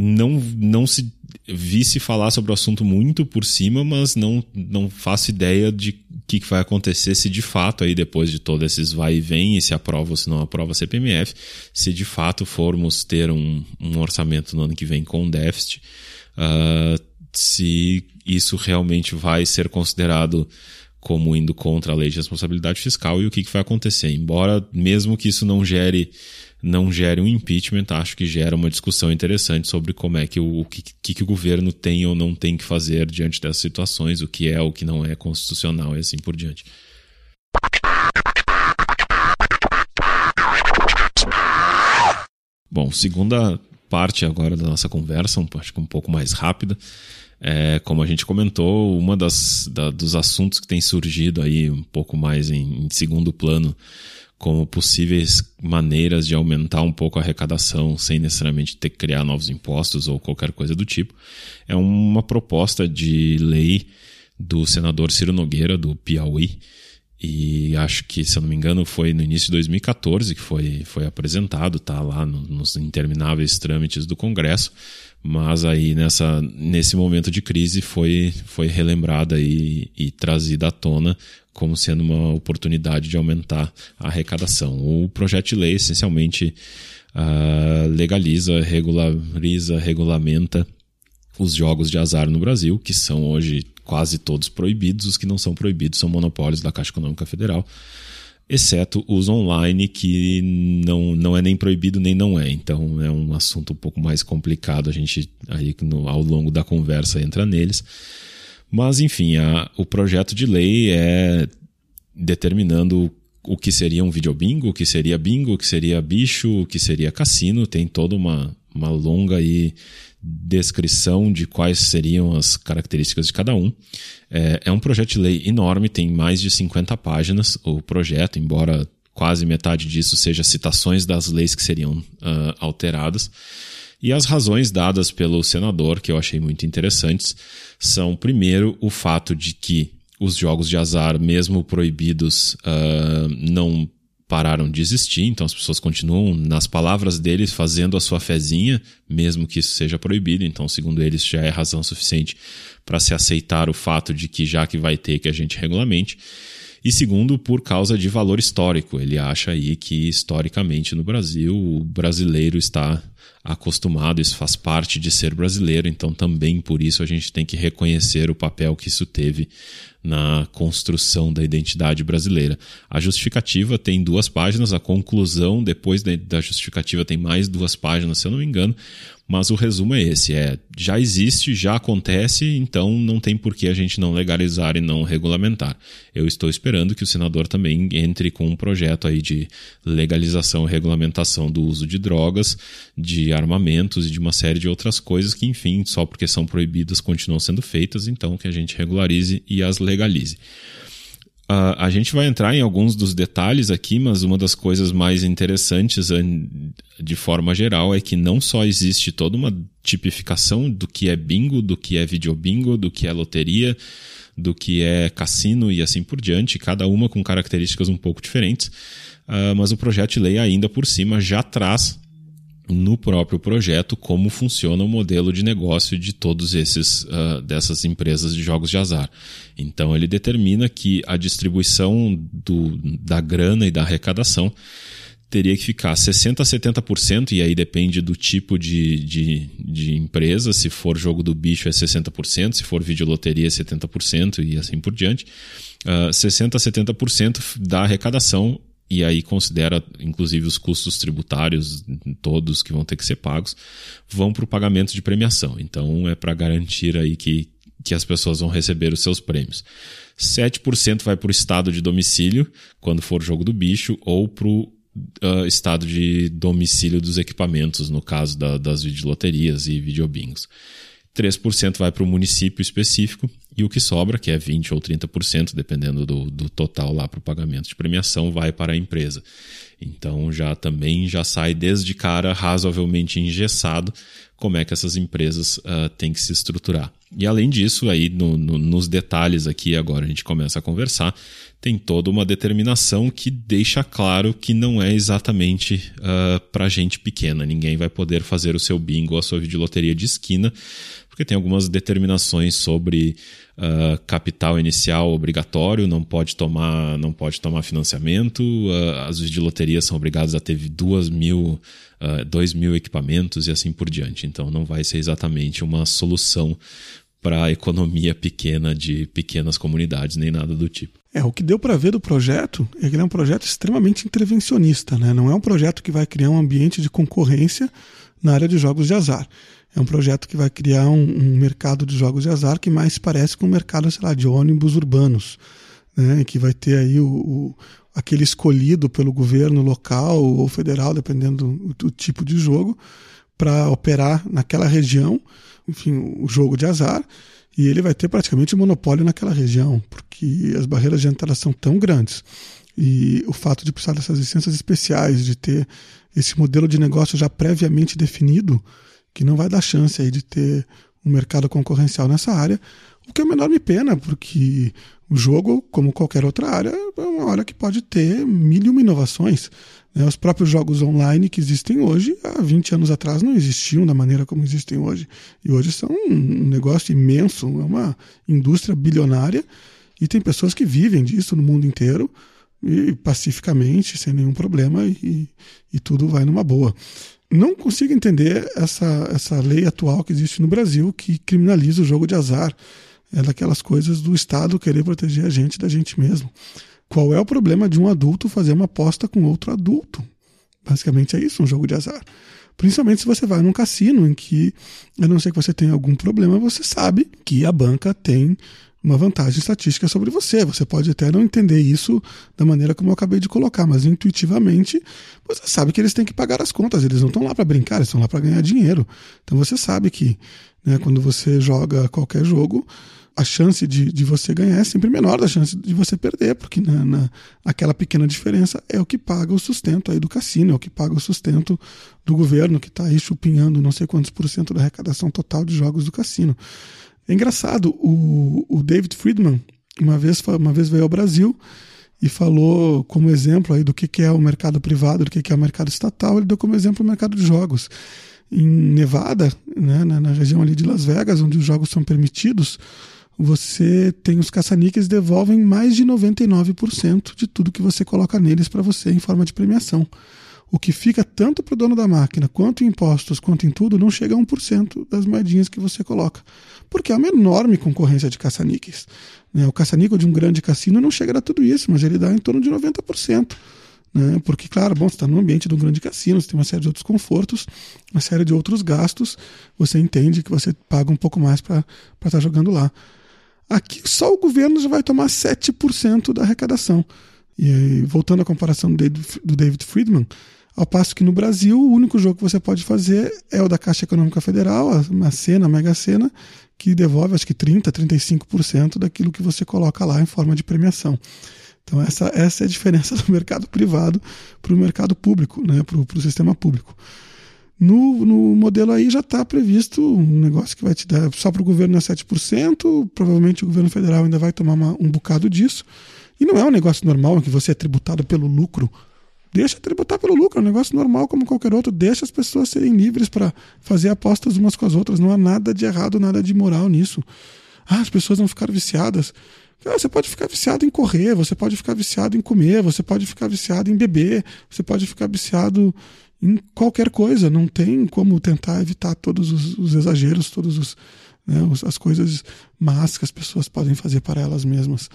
não, não se vi se falar sobre o assunto muito por cima, mas não, não faço ideia de o que, que vai acontecer se de fato, aí depois de todos esses vai e vem, e se aprova ou se não aprova a CPMF, se de fato formos ter um, um orçamento no ano que vem com déficit, uh, se isso realmente vai ser considerado como indo contra a lei de responsabilidade fiscal e o que, que vai acontecer. Embora, mesmo que isso não gere não gere um impeachment, acho que gera uma discussão interessante sobre como é que o, o que, que o governo tem ou não tem que fazer diante dessas situações, o que é, o que não é constitucional e assim por diante. Bom, segunda parte agora da nossa conversa, acho que um pouco mais rápida. É, como a gente comentou, uma das da, dos assuntos que tem surgido aí um pouco mais em, em segundo plano como possíveis maneiras de aumentar um pouco a arrecadação sem necessariamente ter que criar novos impostos ou qualquer coisa do tipo. É uma proposta de lei do senador Ciro Nogueira, do Piauí, e acho que, se eu não me engano, foi no início de 2014 que foi, foi apresentado, tá lá no, nos intermináveis trâmites do Congresso, mas aí nessa, nesse momento de crise foi, foi relembrada e, e trazida à tona como sendo uma oportunidade de aumentar a arrecadação. O projeto de lei essencialmente uh, legaliza, regulariza, regulamenta os jogos de azar no Brasil, que são hoje quase todos proibidos. Os que não são proibidos são monopólios da Caixa Econômica Federal, exceto os online, que não, não é nem proibido nem não é. Então é um assunto um pouco mais complicado. A gente aí no, ao longo da conversa entra neles. Mas, enfim, a, o projeto de lei é determinando o que seria um videobingo, o que seria bingo, o que seria bicho, o que seria cassino. Tem toda uma, uma longa aí descrição de quais seriam as características de cada um. É, é um projeto de lei enorme, tem mais de 50 páginas o projeto, embora quase metade disso seja citações das leis que seriam uh, alteradas. E as razões dadas pelo senador, que eu achei muito interessantes, são, primeiro, o fato de que os jogos de azar, mesmo proibidos, uh, não pararam de existir, então as pessoas continuam, nas palavras deles, fazendo a sua fezinha, mesmo que isso seja proibido. Então, segundo eles, já é razão suficiente para se aceitar o fato de que já que vai ter que a gente regulamente. E segundo, por causa de valor histórico. Ele acha aí que, historicamente, no Brasil, o brasileiro está acostumado, isso faz parte de ser brasileiro, então também por isso a gente tem que reconhecer o papel que isso teve na construção da identidade brasileira. A justificativa tem duas páginas, a conclusão depois da justificativa tem mais duas páginas, se eu não me engano, mas o resumo é esse: é já existe, já acontece, então não tem por que a gente não legalizar e não regulamentar. Eu estou esperando que o senador também entre com um projeto aí de legalização e regulamentação do uso de drogas, de armamentos e de uma série de outras coisas que, enfim, só porque são proibidas continuam sendo feitas, então que a gente regularize e as legalize. Uh, a gente vai entrar em alguns dos detalhes aqui, mas uma das coisas mais interessantes de forma geral é que não só existe toda uma tipificação do que é bingo, do que é videobingo, do que é loteria, do que é cassino e assim por diante, cada uma com características um pouco diferentes, uh, mas o projeto de lei ainda por cima já traz no próprio projeto como funciona o modelo de negócio de todos esses uh, dessas empresas de jogos de azar. Então ele determina que a distribuição do, da grana e da arrecadação teria que ficar 60% a 70%, e aí depende do tipo de, de, de empresa. Se for jogo do bicho é 60%, se for videoloteria é 70% e assim por diante. Uh, 60% a 70% da arrecadação e aí considera inclusive os custos tributários todos que vão ter que ser pagos vão para o pagamento de premiação. Então é para garantir aí que, que as pessoas vão receber os seus prêmios. 7% vai para o estado de domicílio, quando for jogo do bicho, ou para o uh, estado de domicílio dos equipamentos, no caso da, das videoloterias e videobingos. 3% vai para o município específico e o que sobra, que é 20% ou 30%, dependendo do, do total lá para o pagamento de premiação, vai para a empresa. Então já também já sai desde cara razoavelmente engessado como é que essas empresas uh, têm que se estruturar. E além disso, aí no, no, nos detalhes aqui agora a gente começa a conversar, tem toda uma determinação que deixa claro que não é exatamente uh, ah, para gente pequena. Ninguém vai poder fazer o seu bingo ou a sua videoloteria de esquina porque tem algumas determinações sobre uh, capital inicial obrigatório, não pode tomar, não pode tomar financiamento, uh, as de loteria são obrigadas a ter duas mil, uh, dois mil equipamentos e assim por diante. Então não vai ser exatamente uma solução para a economia pequena de pequenas comunidades, nem nada do tipo. É, o que deu para ver do projeto é que ele é um projeto extremamente intervencionista, né? não é um projeto que vai criar um ambiente de concorrência na área de jogos de azar é um projeto que vai criar um, um, mercado de jogos de azar que mais parece com um mercado, sei lá, de ônibus urbanos, né? que vai ter aí o, o, aquele escolhido pelo governo local ou federal, dependendo do, do tipo de jogo, para operar naquela região, enfim, o jogo de azar, e ele vai ter praticamente um monopólio naquela região, porque as barreiras de entrada são tão grandes. E o fato de precisar dessas licenças especiais, de ter esse modelo de negócio já previamente definido, que não vai dar chance aí de ter um mercado concorrencial nessa área, o que é uma enorme pena, porque o jogo, como qualquer outra área, é uma área que pode ter mil e uma inovações. Né? Os próprios jogos online que existem hoje, há 20 anos atrás, não existiam da maneira como existem hoje. E hoje são um negócio imenso, é uma indústria bilionária, e tem pessoas que vivem disso no mundo inteiro, e pacificamente, sem nenhum problema, e, e tudo vai numa boa não consigo entender essa, essa lei atual que existe no Brasil que criminaliza o jogo de azar. É daquelas coisas do Estado querer proteger a gente da gente mesmo. Qual é o problema de um adulto fazer uma aposta com outro adulto? Basicamente é isso, um jogo de azar. Principalmente se você vai num cassino em que, a não ser que você tenha algum problema, você sabe que a banca tem uma vantagem estatística sobre você. Você pode até não entender isso da maneira como eu acabei de colocar, mas intuitivamente você sabe que eles têm que pagar as contas. Eles não estão lá para brincar, eles estão lá para ganhar dinheiro. Então você sabe que né, quando você joga qualquer jogo, a chance de, de você ganhar é sempre menor da chance de você perder, porque na, na, aquela pequena diferença é o que paga o sustento aí do cassino, é o que paga o sustento do governo que está aí chupinhando não sei quantos por cento da arrecadação total de jogos do cassino. É engraçado, o, o David Friedman uma vez, uma vez veio ao Brasil e falou como exemplo aí do que, que é o mercado privado, do que, que é o mercado estatal, ele deu como exemplo o mercado de jogos. Em Nevada, né, na, na região ali de Las Vegas, onde os jogos são permitidos, você tem os caça-níqueis devolvem mais de 99% de tudo que você coloca neles para você em forma de premiação. o que fica tanto para o dono da máquina, quanto em impostos, quanto em tudo, não chega a 1% das moedinhas que você coloca. Porque há uma enorme concorrência de caça-níqueis. Né? O caça-níquel de um grande cassino não chega a tudo isso, mas ele dá em torno de 90%. Né? Porque, claro, bom, você está no ambiente de um grande cassino, você tem uma série de outros confortos, uma série de outros gastos, você entende que você paga um pouco mais para estar tá jogando lá. Aqui só o governo já vai tomar 7% da arrecadação. E voltando à comparação do David Friedman, ao passo que no Brasil o único jogo que você pode fazer é o da Caixa Econômica Federal, a Sena, a Mega Sena, que devolve acho que 30%, 35% daquilo que você coloca lá em forma de premiação. Então essa, essa é a diferença do mercado privado para o mercado público, né, para o sistema público. No, no modelo aí já está previsto um negócio que vai te dar só para o governo é 7%, provavelmente o governo federal ainda vai tomar uma, um bocado disso. E não é um negócio normal que você é tributado pelo lucro. Deixa tributar pelo lucro, é um negócio normal como qualquer outro. Deixa as pessoas serem livres para fazer apostas umas com as outras. Não há nada de errado, nada de moral nisso. Ah, as pessoas vão ficar viciadas. Você pode ficar viciado em correr, você pode ficar viciado em comer, você pode ficar viciado em beber, você pode ficar viciado em qualquer coisa. Não tem como tentar evitar todos os, os exageros, todas né, as coisas más que as pessoas podem fazer para elas mesmas.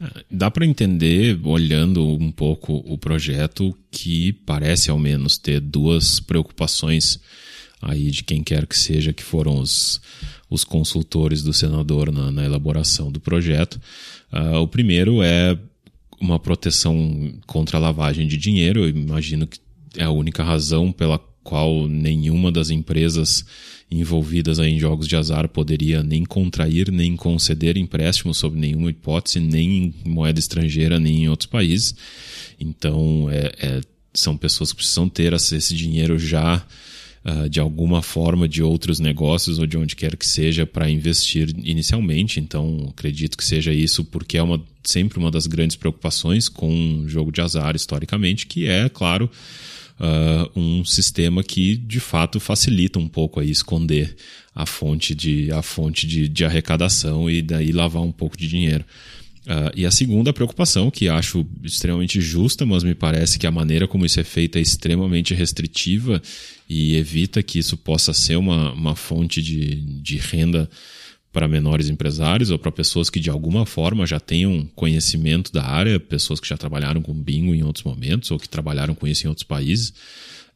É, dá para entender, olhando um pouco o projeto, que parece ao menos ter duas preocupações aí de quem quer que seja que foram os, os consultores do senador na, na elaboração do projeto. Uh, o primeiro é uma proteção contra a lavagem de dinheiro. Eu imagino que é a única razão pela qual nenhuma das empresas envolvidas em jogos de azar poderia nem contrair nem conceder empréstimos sob nenhuma hipótese, nem em moeda estrangeira, nem em outros países. Então, é, é, são pessoas que precisam ter esse dinheiro já uh, de alguma forma de outros negócios ou de onde quer que seja para investir inicialmente. Então, acredito que seja isso, porque é uma, sempre uma das grandes preocupações com o jogo de azar, historicamente, que é, claro, uh, um sistema que de fato facilita um pouco aí esconder a fonte de, a fonte de, de arrecadação e daí lavar um pouco de dinheiro. Uh, e a segunda preocupação, que acho extremamente justa, mas me parece que a maneira como isso é feito é extremamente restritiva e evita que isso possa ser uma, uma fonte de, de renda para menores empresários ou para pessoas que de alguma forma já tenham conhecimento da área, pessoas que já trabalharam com bingo em outros momentos ou que trabalharam com isso em outros países,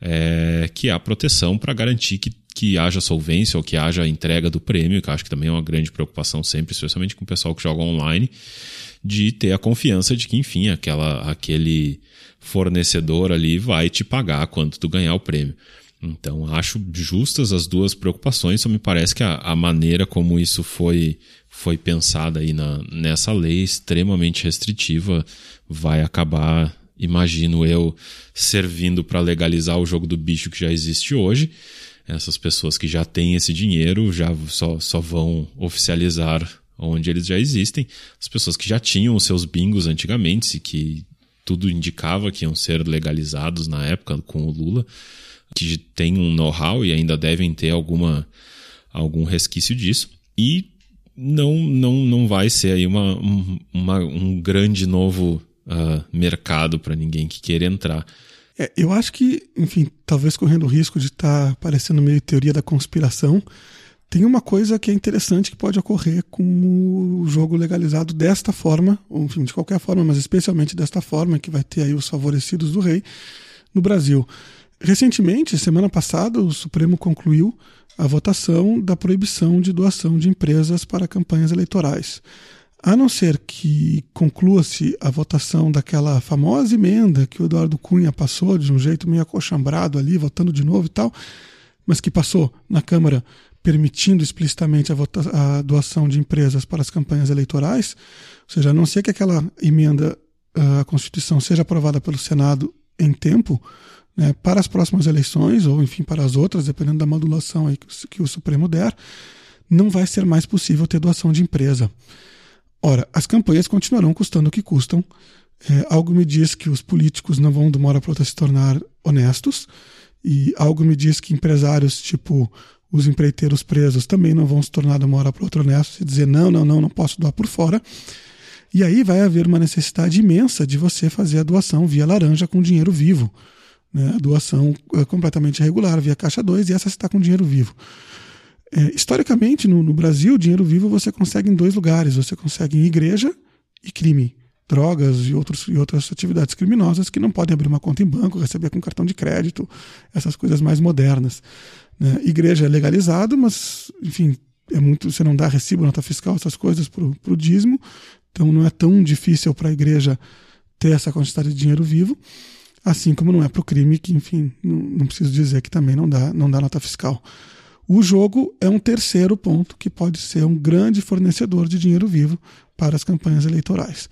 é, que é a proteção para garantir que, que haja solvência ou que haja entrega do prêmio, que acho que também é uma grande preocupação sempre, especialmente com o pessoal que joga online, de ter a confiança de que, enfim, aquela, aquele fornecedor ali vai te pagar quando tu ganhar o prêmio. Então, acho justas as duas preocupações, só me parece que a, a maneira como isso foi, foi pensada aí na, nessa lei extremamente restritiva vai acabar, imagino eu, servindo para legalizar o jogo do bicho que já existe hoje. Essas pessoas que já têm esse dinheiro já só, só vão oficializar onde eles já existem. As pessoas que já tinham os seus bingos antigamente que tudo indicava que iam ser legalizados na época com o Lula que tem um know-how e ainda devem ter alguma, algum resquício disso. E não, não, não vai ser aí uma, uma um grande novo uh, mercado para ninguém que queira entrar. É, eu acho que, enfim, talvez correndo o risco de estar tá parecendo meio teoria da conspiração, tem uma coisa que é interessante que pode ocorrer com o jogo legalizado desta forma, ou enfim, de qualquer forma, mas especialmente desta forma, que vai ter aí os favorecidos do rei no Brasil. Recentemente, semana passada, o Supremo concluiu a votação da proibição de doação de empresas para campanhas eleitorais. A não ser que conclua-se a votação daquela famosa emenda que o Eduardo Cunha passou de um jeito meio acochambrado ali, votando de novo e tal, mas que passou na Câmara permitindo explicitamente a, a doação de empresas para as campanhas eleitorais, ou seja, a não ser que aquela emenda à Constituição seja aprovada pelo Senado em tempo, né, para as próximas eleições, ou enfim, para as outras, dependendo da modulação aí que o Supremo der, não vai ser mais possível ter doação de empresa. Ora, as campanhas continuarão custando o que custam. É, algo me diz que os políticos não vão demorar para se tornar honestos, e algo me diz que empresários, tipo os empreiteiros presos, também não vão se tornar de uma hora para outra honestos e dizer não, não, não, não posso doar por fora. E aí vai haver uma necessidade imensa de você fazer a doação via laranja com dinheiro vivo né, a doação é completamente irregular via Caixa 2 e essa está com dinheiro vivo. É, historicamente, no, no Brasil, dinheiro vivo você consegue em dois lugares: você consegue em igreja e crime drogas e, outros, e outras atividades criminosas que não podem abrir uma conta em banco, receber com cartão de crédito, essas coisas mais modernas. Né? Igreja é legalizado, mas, enfim, é muito, você não dá recibo, nota fiscal, essas coisas para o dízimo, então não é tão difícil para a igreja ter essa quantidade de dinheiro vivo, assim como não é para o crime, que, enfim, não, não preciso dizer que também não dá, não dá nota fiscal. O jogo é um terceiro ponto que pode ser um grande fornecedor de dinheiro vivo para as campanhas eleitorais.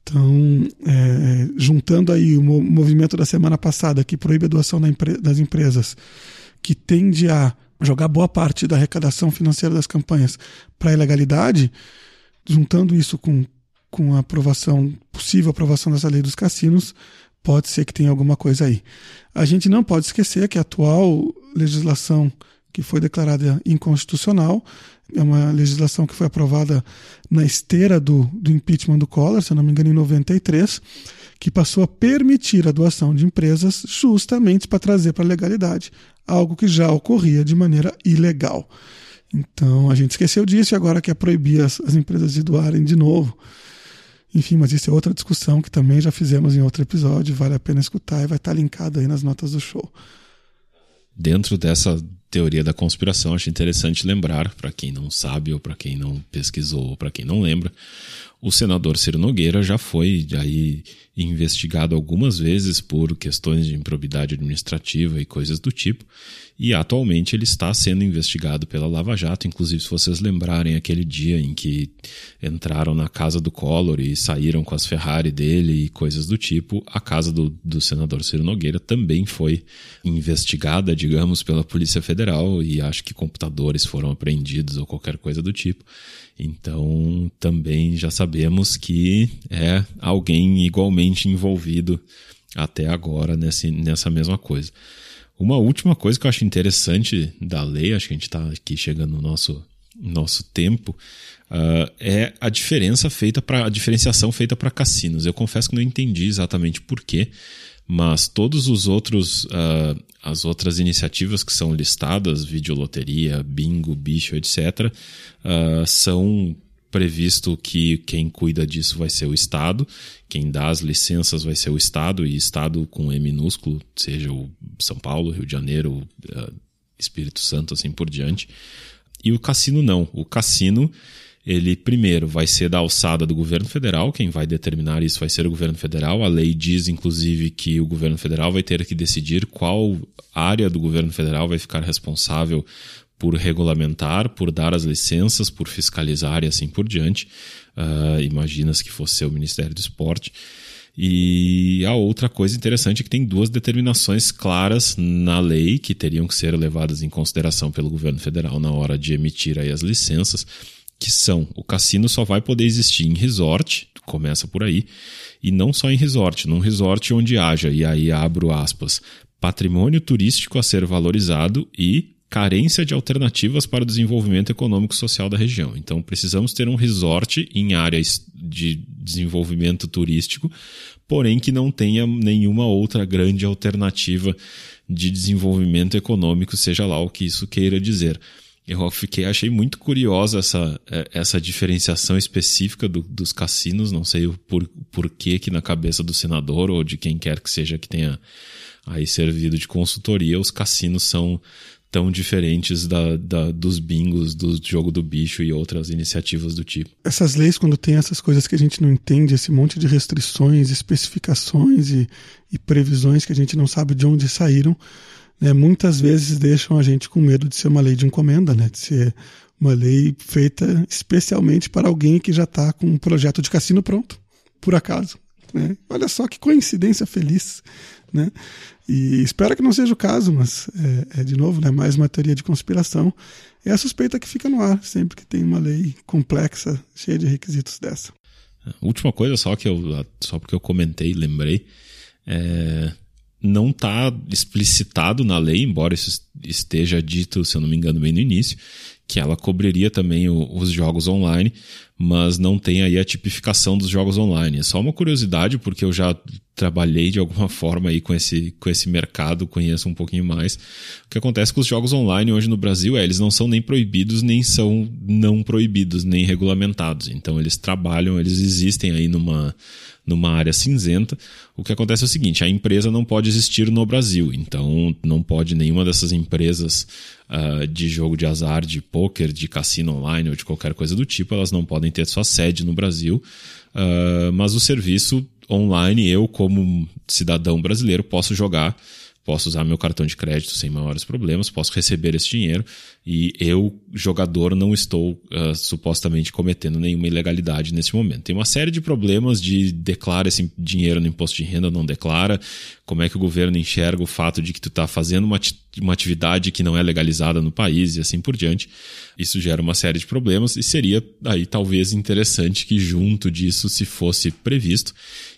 Então, é, juntando aí o movimento da semana passada que proíbe a doação das empresas, que tende a jogar boa parte da arrecadação financeira das campanhas para a ilegalidade, juntando isso com, com a aprovação, possível aprovação dessa lei dos cassinos, pode ser que tenha alguma coisa aí. A gente não pode esquecer que a atual legislação que foi declarada inconstitucional. É uma legislação que foi aprovada na esteira do, do impeachment do Collor, se não me engano, em 93, que passou a permitir a doação de empresas justamente para trazer para a legalidade, algo que já ocorria de maneira ilegal. Então a gente esqueceu disso e agora quer proibir as, as empresas de doarem de novo. Enfim, mas isso é outra discussão que também já fizemos em outro episódio, vale a pena escutar e vai estar linkado aí nas notas do show. Dentro dessa teoria da conspiração, acho interessante lembrar, para quem não sabe ou para quem não pesquisou ou para quem não lembra, o senador Ciro Nogueira já foi aí investigado algumas vezes por questões de improbidade administrativa e coisas do tipo, e atualmente ele está sendo investigado pela Lava Jato. Inclusive, se vocês lembrarem aquele dia em que entraram na casa do Collor e saíram com as Ferrari dele e coisas do tipo, a casa do, do senador Ciro Nogueira também foi investigada, digamos, pela Polícia Federal e acho que computadores foram apreendidos ou qualquer coisa do tipo. Então, também já sabemos que é alguém igualmente envolvido até agora nesse, nessa mesma coisa. Uma última coisa que eu acho interessante da lei, acho que a gente está aqui chegando no nosso, nosso tempo, uh, é a diferença feita para a diferenciação feita para cassinos. Eu confesso que não entendi exatamente por quê, mas todos os outros uh, as outras iniciativas que são listadas, videoloteria, bingo, bicho, etc., uh, ah, são previsto que quem cuida disso vai ser o Estado, quem dá as licenças vai ser o Estado, e Estado com E minúsculo, seja o São Paulo, Rio de Janeiro, uh, Espírito Santo, assim por diante. E o cassino não. O cassino, ele primeiro vai ser da alçada do governo federal, quem vai determinar isso vai ser o governo federal. A lei diz, inclusive, que o governo federal vai ter que decidir qual área do governo federal vai ficar responsável por regulamentar, por dar as licenças, por fiscalizar e assim por diante. Uh, Imagina-se que fosse o Ministério do Esporte. E a outra coisa interessante é que tem duas determinações claras na lei que teriam que ser levadas em consideração pelo governo federal na hora de emitir aí as licenças, que são o cassino só vai poder existir em resort, começa por aí, e não só em resort, num resort onde haja, e aí abro aspas, patrimônio turístico a ser valorizado e carência de alternativas para o desenvolvimento econômico e social da região. Então, precisamos ter um resort em áreas de desenvolvimento turístico, porém que não tenha nenhuma outra grande alternativa de desenvolvimento econômico, seja lá o que isso queira dizer. Eu fiquei, achei muito curiosa essa, é, essa diferenciação específica do, dos cassinos. Não sei o por, porquê que na cabeça do senador ou de quem quer que seja que tenha aí servido de consultoria, os cassinos são tão diferentes da, da, dos bingos, do jogo do bicho e outras iniciativas do tipo. Essas leis, quando tem essas coisas que a gente não entende, esse monte de restrições, especificações e, e previsões que a gente não sabe de onde saíram, né, muitas vezes deixam a gente com medo de ser uma lei de encomenda, né, de ser uma lei feita especialmente para alguém que já está com um projeto de cassino pronto, por acaso. Né? Olha só que coincidência feliz. Né? E espero que não seja o caso, mas é, é, de novo né, mais uma teoria de conspiração. É a suspeita que fica no ar sempre que tem uma lei complexa, cheia de requisitos dessa. Última coisa só que eu só porque eu comentei, lembrei, é, não está explicitado na lei, embora isso esteja dito, se eu não me engano, bem no início, que ela cobriria também o, os jogos online, mas não tem aí a tipificação dos jogos online. É só uma curiosidade, porque eu já trabalhei de alguma forma aí com esse, com esse mercado, conheço um pouquinho mais. O que acontece com os jogos online hoje no Brasil é eles não são nem proibidos, nem são não proibidos, nem regulamentados. Então eles trabalham, eles existem aí numa numa área cinzenta. O que acontece é o seguinte: a empresa não pode existir no Brasil, então não pode nenhuma dessas empresas uh, de jogo de azar, de poker, de cassino online ou de qualquer coisa do tipo, elas não podem ter sua sede no Brasil. Uh, mas o serviço online, eu, como cidadão brasileiro, posso jogar posso usar meu cartão de crédito sem maiores problemas, posso receber esse dinheiro e eu, jogador, não estou uh, supostamente cometendo nenhuma ilegalidade nesse momento. Tem uma série de problemas de declara esse dinheiro no imposto de renda, não declara, como é que o governo enxerga o fato de que tu está fazendo uma, uma atividade que não é legalizada no país e assim por diante. Isso gera uma série de problemas e seria aí talvez interessante que junto disso se fosse previsto.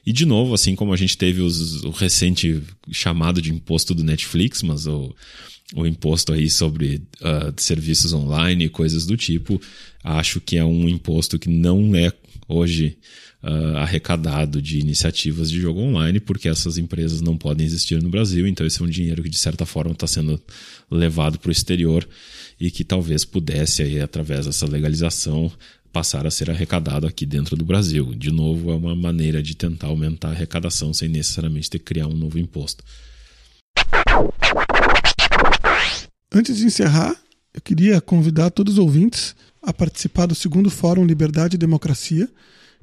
E de novo, assim como a gente teve os, o recente chamado de imposto do Netflix, mas o, o imposto aí sobre uh, serviços online e coisas do tipo, acho que é um imposto que não é hoje uh, arrecadado de iniciativas de jogo online, porque essas empresas não podem existir no Brasil, então esse é um dinheiro que de certa forma está sendo levado para o exterior e que talvez pudesse aí através dessa legalização passar a ser arrecadado aqui dentro do Brasil. De novo, é uma maneira de tentar aumentar a arrecadação sem necessariamente ter que criar um novo imposto. Antes de encerrar, eu queria convidar todos os ouvintes a participar do segundo Fórum Liberdade e Democracia,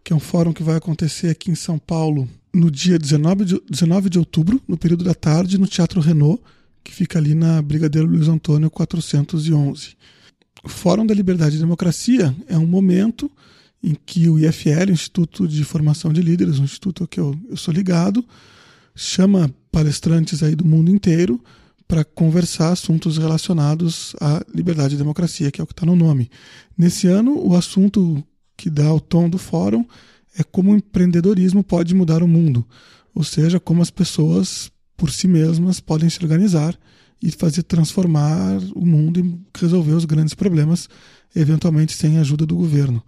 que é um fórum que vai acontecer aqui em São Paulo no dia 19 de, 19 de outubro, no período da tarde, no Teatro Renault, que fica ali na Brigadeiro Luiz Antônio 411. O Fórum da Liberdade e Democracia é um momento em que o IFL, Instituto de Formação de Líderes, um instituto que eu, eu sou ligado, chama palestrantes aí do mundo inteiro para conversar assuntos relacionados à liberdade e democracia, que é o que está no nome. Nesse ano, o assunto que dá o tom do fórum é como o empreendedorismo pode mudar o mundo, ou seja, como as pessoas por si mesmas podem se organizar e fazer transformar o mundo e resolver os grandes problemas, eventualmente sem a ajuda do governo.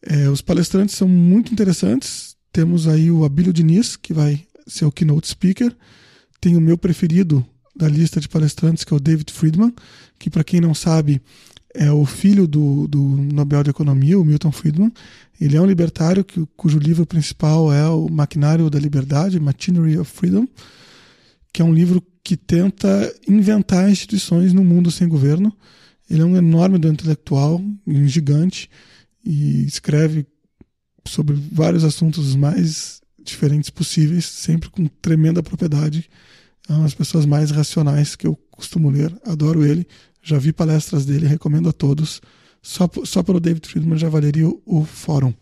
É, os palestrantes são muito interessantes. Temos aí o Abílio Diniz, que vai ser o keynote speaker. Tem o meu preferido, da lista de palestrantes, que é o David Friedman, que, para quem não sabe, é o filho do, do Nobel de Economia, o Milton Friedman. Ele é um libertário que, cujo livro principal é o Maquinário da Liberdade, Machinery of Freedom, que é um livro que tenta inventar instituições no mundo sem governo. Ele é um enorme do intelectual, um gigante, e escreve sobre vários assuntos mais diferentes possíveis, sempre com tremenda propriedade é uma das pessoas mais racionais que eu costumo ler. Adoro ele. Já vi palestras dele, recomendo a todos. Só, só pelo David Friedman já valeria o, o fórum.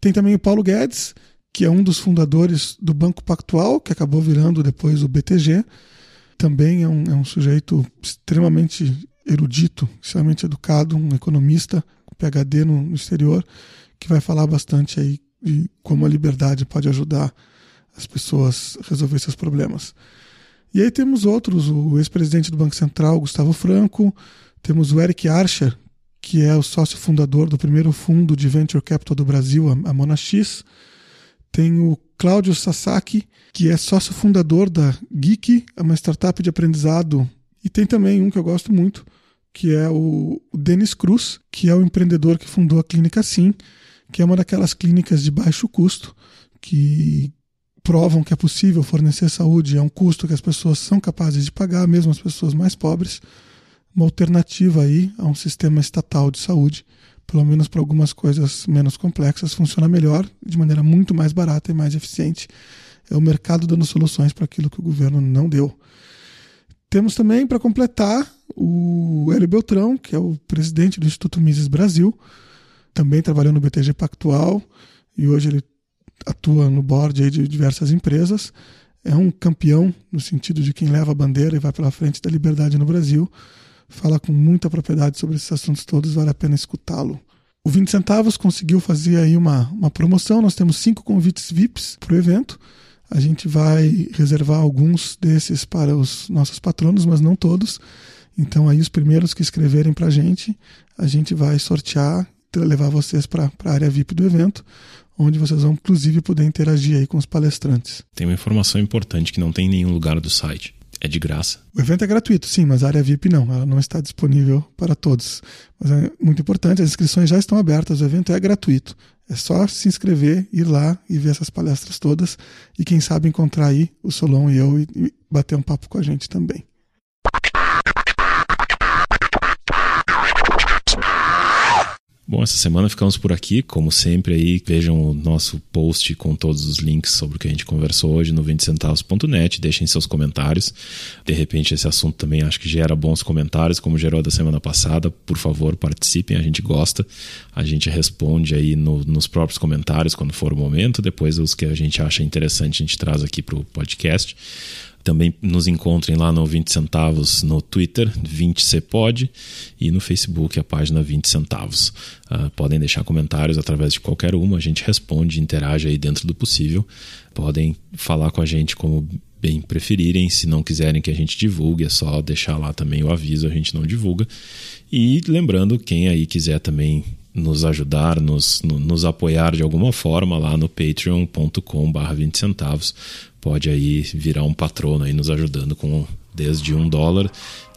Tem também o Paulo Guedes, que é um dos fundadores do Banco Pactual, que acabou virando depois o BTG. Também é um, é um sujeito extremamente erudito, extremamente educado, um economista com PhD no, no exterior, que vai falar bastante aí de como a liberdade pode ajudar as pessoas a resolver seus problemas. E aí temos outros, o ex-presidente do Banco Central, Gustavo Franco, temos o Eric Archer, que é o sócio fundador do primeiro fundo de venture capital do Brasil, a Monax. Tem o Cláudio Sasaki, que é sócio fundador da Geek, é uma startup de aprendizado. E tem também um que eu gosto muito, que é o Denis Cruz, que é o empreendedor que fundou a Clínica Sim, que é uma daquelas clínicas de baixo custo que provam que é possível fornecer saúde a um custo que as pessoas são capazes de pagar, mesmo as pessoas mais pobres, uma alternativa aí a um sistema estatal de saúde, pelo menos para algumas coisas menos complexas, funciona melhor, de maneira muito mais barata e mais eficiente. É o mercado dando soluções para aquilo que o governo não deu. Temos também, para completar, o Hélio Beltrão, que é o presidente do Instituto Mises Brasil, também trabalhou no BTG Pactual e hoje ele atua no board aí de diversas empresas. É um campeão no sentido de quem leva a bandeira e vai pela frente da liberdade no Brasil. Fala com muita propriedade sobre esses assuntos todos, vale a pena escutá-lo. O 20 centavos conseguiu fazer aí uma, uma promoção. Nós temos cinco convites VIPs para o evento. A gente vai reservar alguns desses para os nossos patronos, mas não todos. Então aí os primeiros que escreverem para a gente, a gente vai sortear, levar vocês para a área VIP do evento, onde vocês vão inclusive poder interagir aí com os palestrantes. Tem uma informação importante que não tem em nenhum lugar do site. É de graça. O evento é gratuito, sim, mas a área VIP não, ela não está disponível para todos. Mas é muito importante, as inscrições já estão abertas, o evento é gratuito. É só se inscrever, ir lá e ver essas palestras todas e quem sabe encontrar aí o Solon e eu e bater um papo com a gente também. Bom, essa semana ficamos por aqui. Como sempre, aí vejam o nosso post com todos os links sobre o que a gente conversou hoje no 20centavos.net. Deixem seus comentários. De repente, esse assunto também acho que gera bons comentários, como gerou da semana passada. Por favor, participem, a gente gosta. A gente responde aí no, nos próprios comentários quando for o momento. Depois, os que a gente acha interessante, a gente traz aqui para o podcast. Também nos encontrem lá no 20 centavos no Twitter, 20cpod, e no Facebook, a página 20 centavos. Uh, podem deixar comentários através de qualquer uma, a gente responde, interage aí dentro do possível. Podem falar com a gente como bem preferirem, se não quiserem que a gente divulgue, é só deixar lá também o aviso, a gente não divulga. E lembrando, quem aí quiser também nos ajudar, nos, nos apoiar de alguma forma lá no patreon.com/barra 20 centavos pode aí virar um patrono aí nos ajudando com desde um dólar,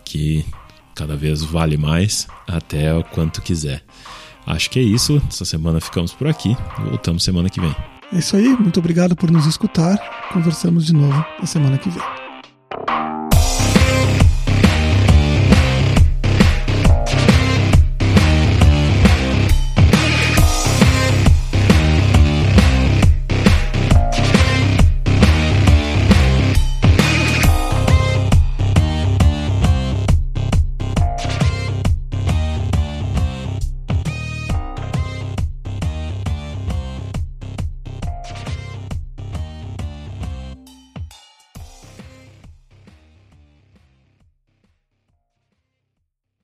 que cada vez vale mais, até o quanto quiser. Acho que é isso. Essa semana ficamos por aqui. Voltamos semana que vem. É isso aí. Muito obrigado por nos escutar. Conversamos de novo na semana que vem.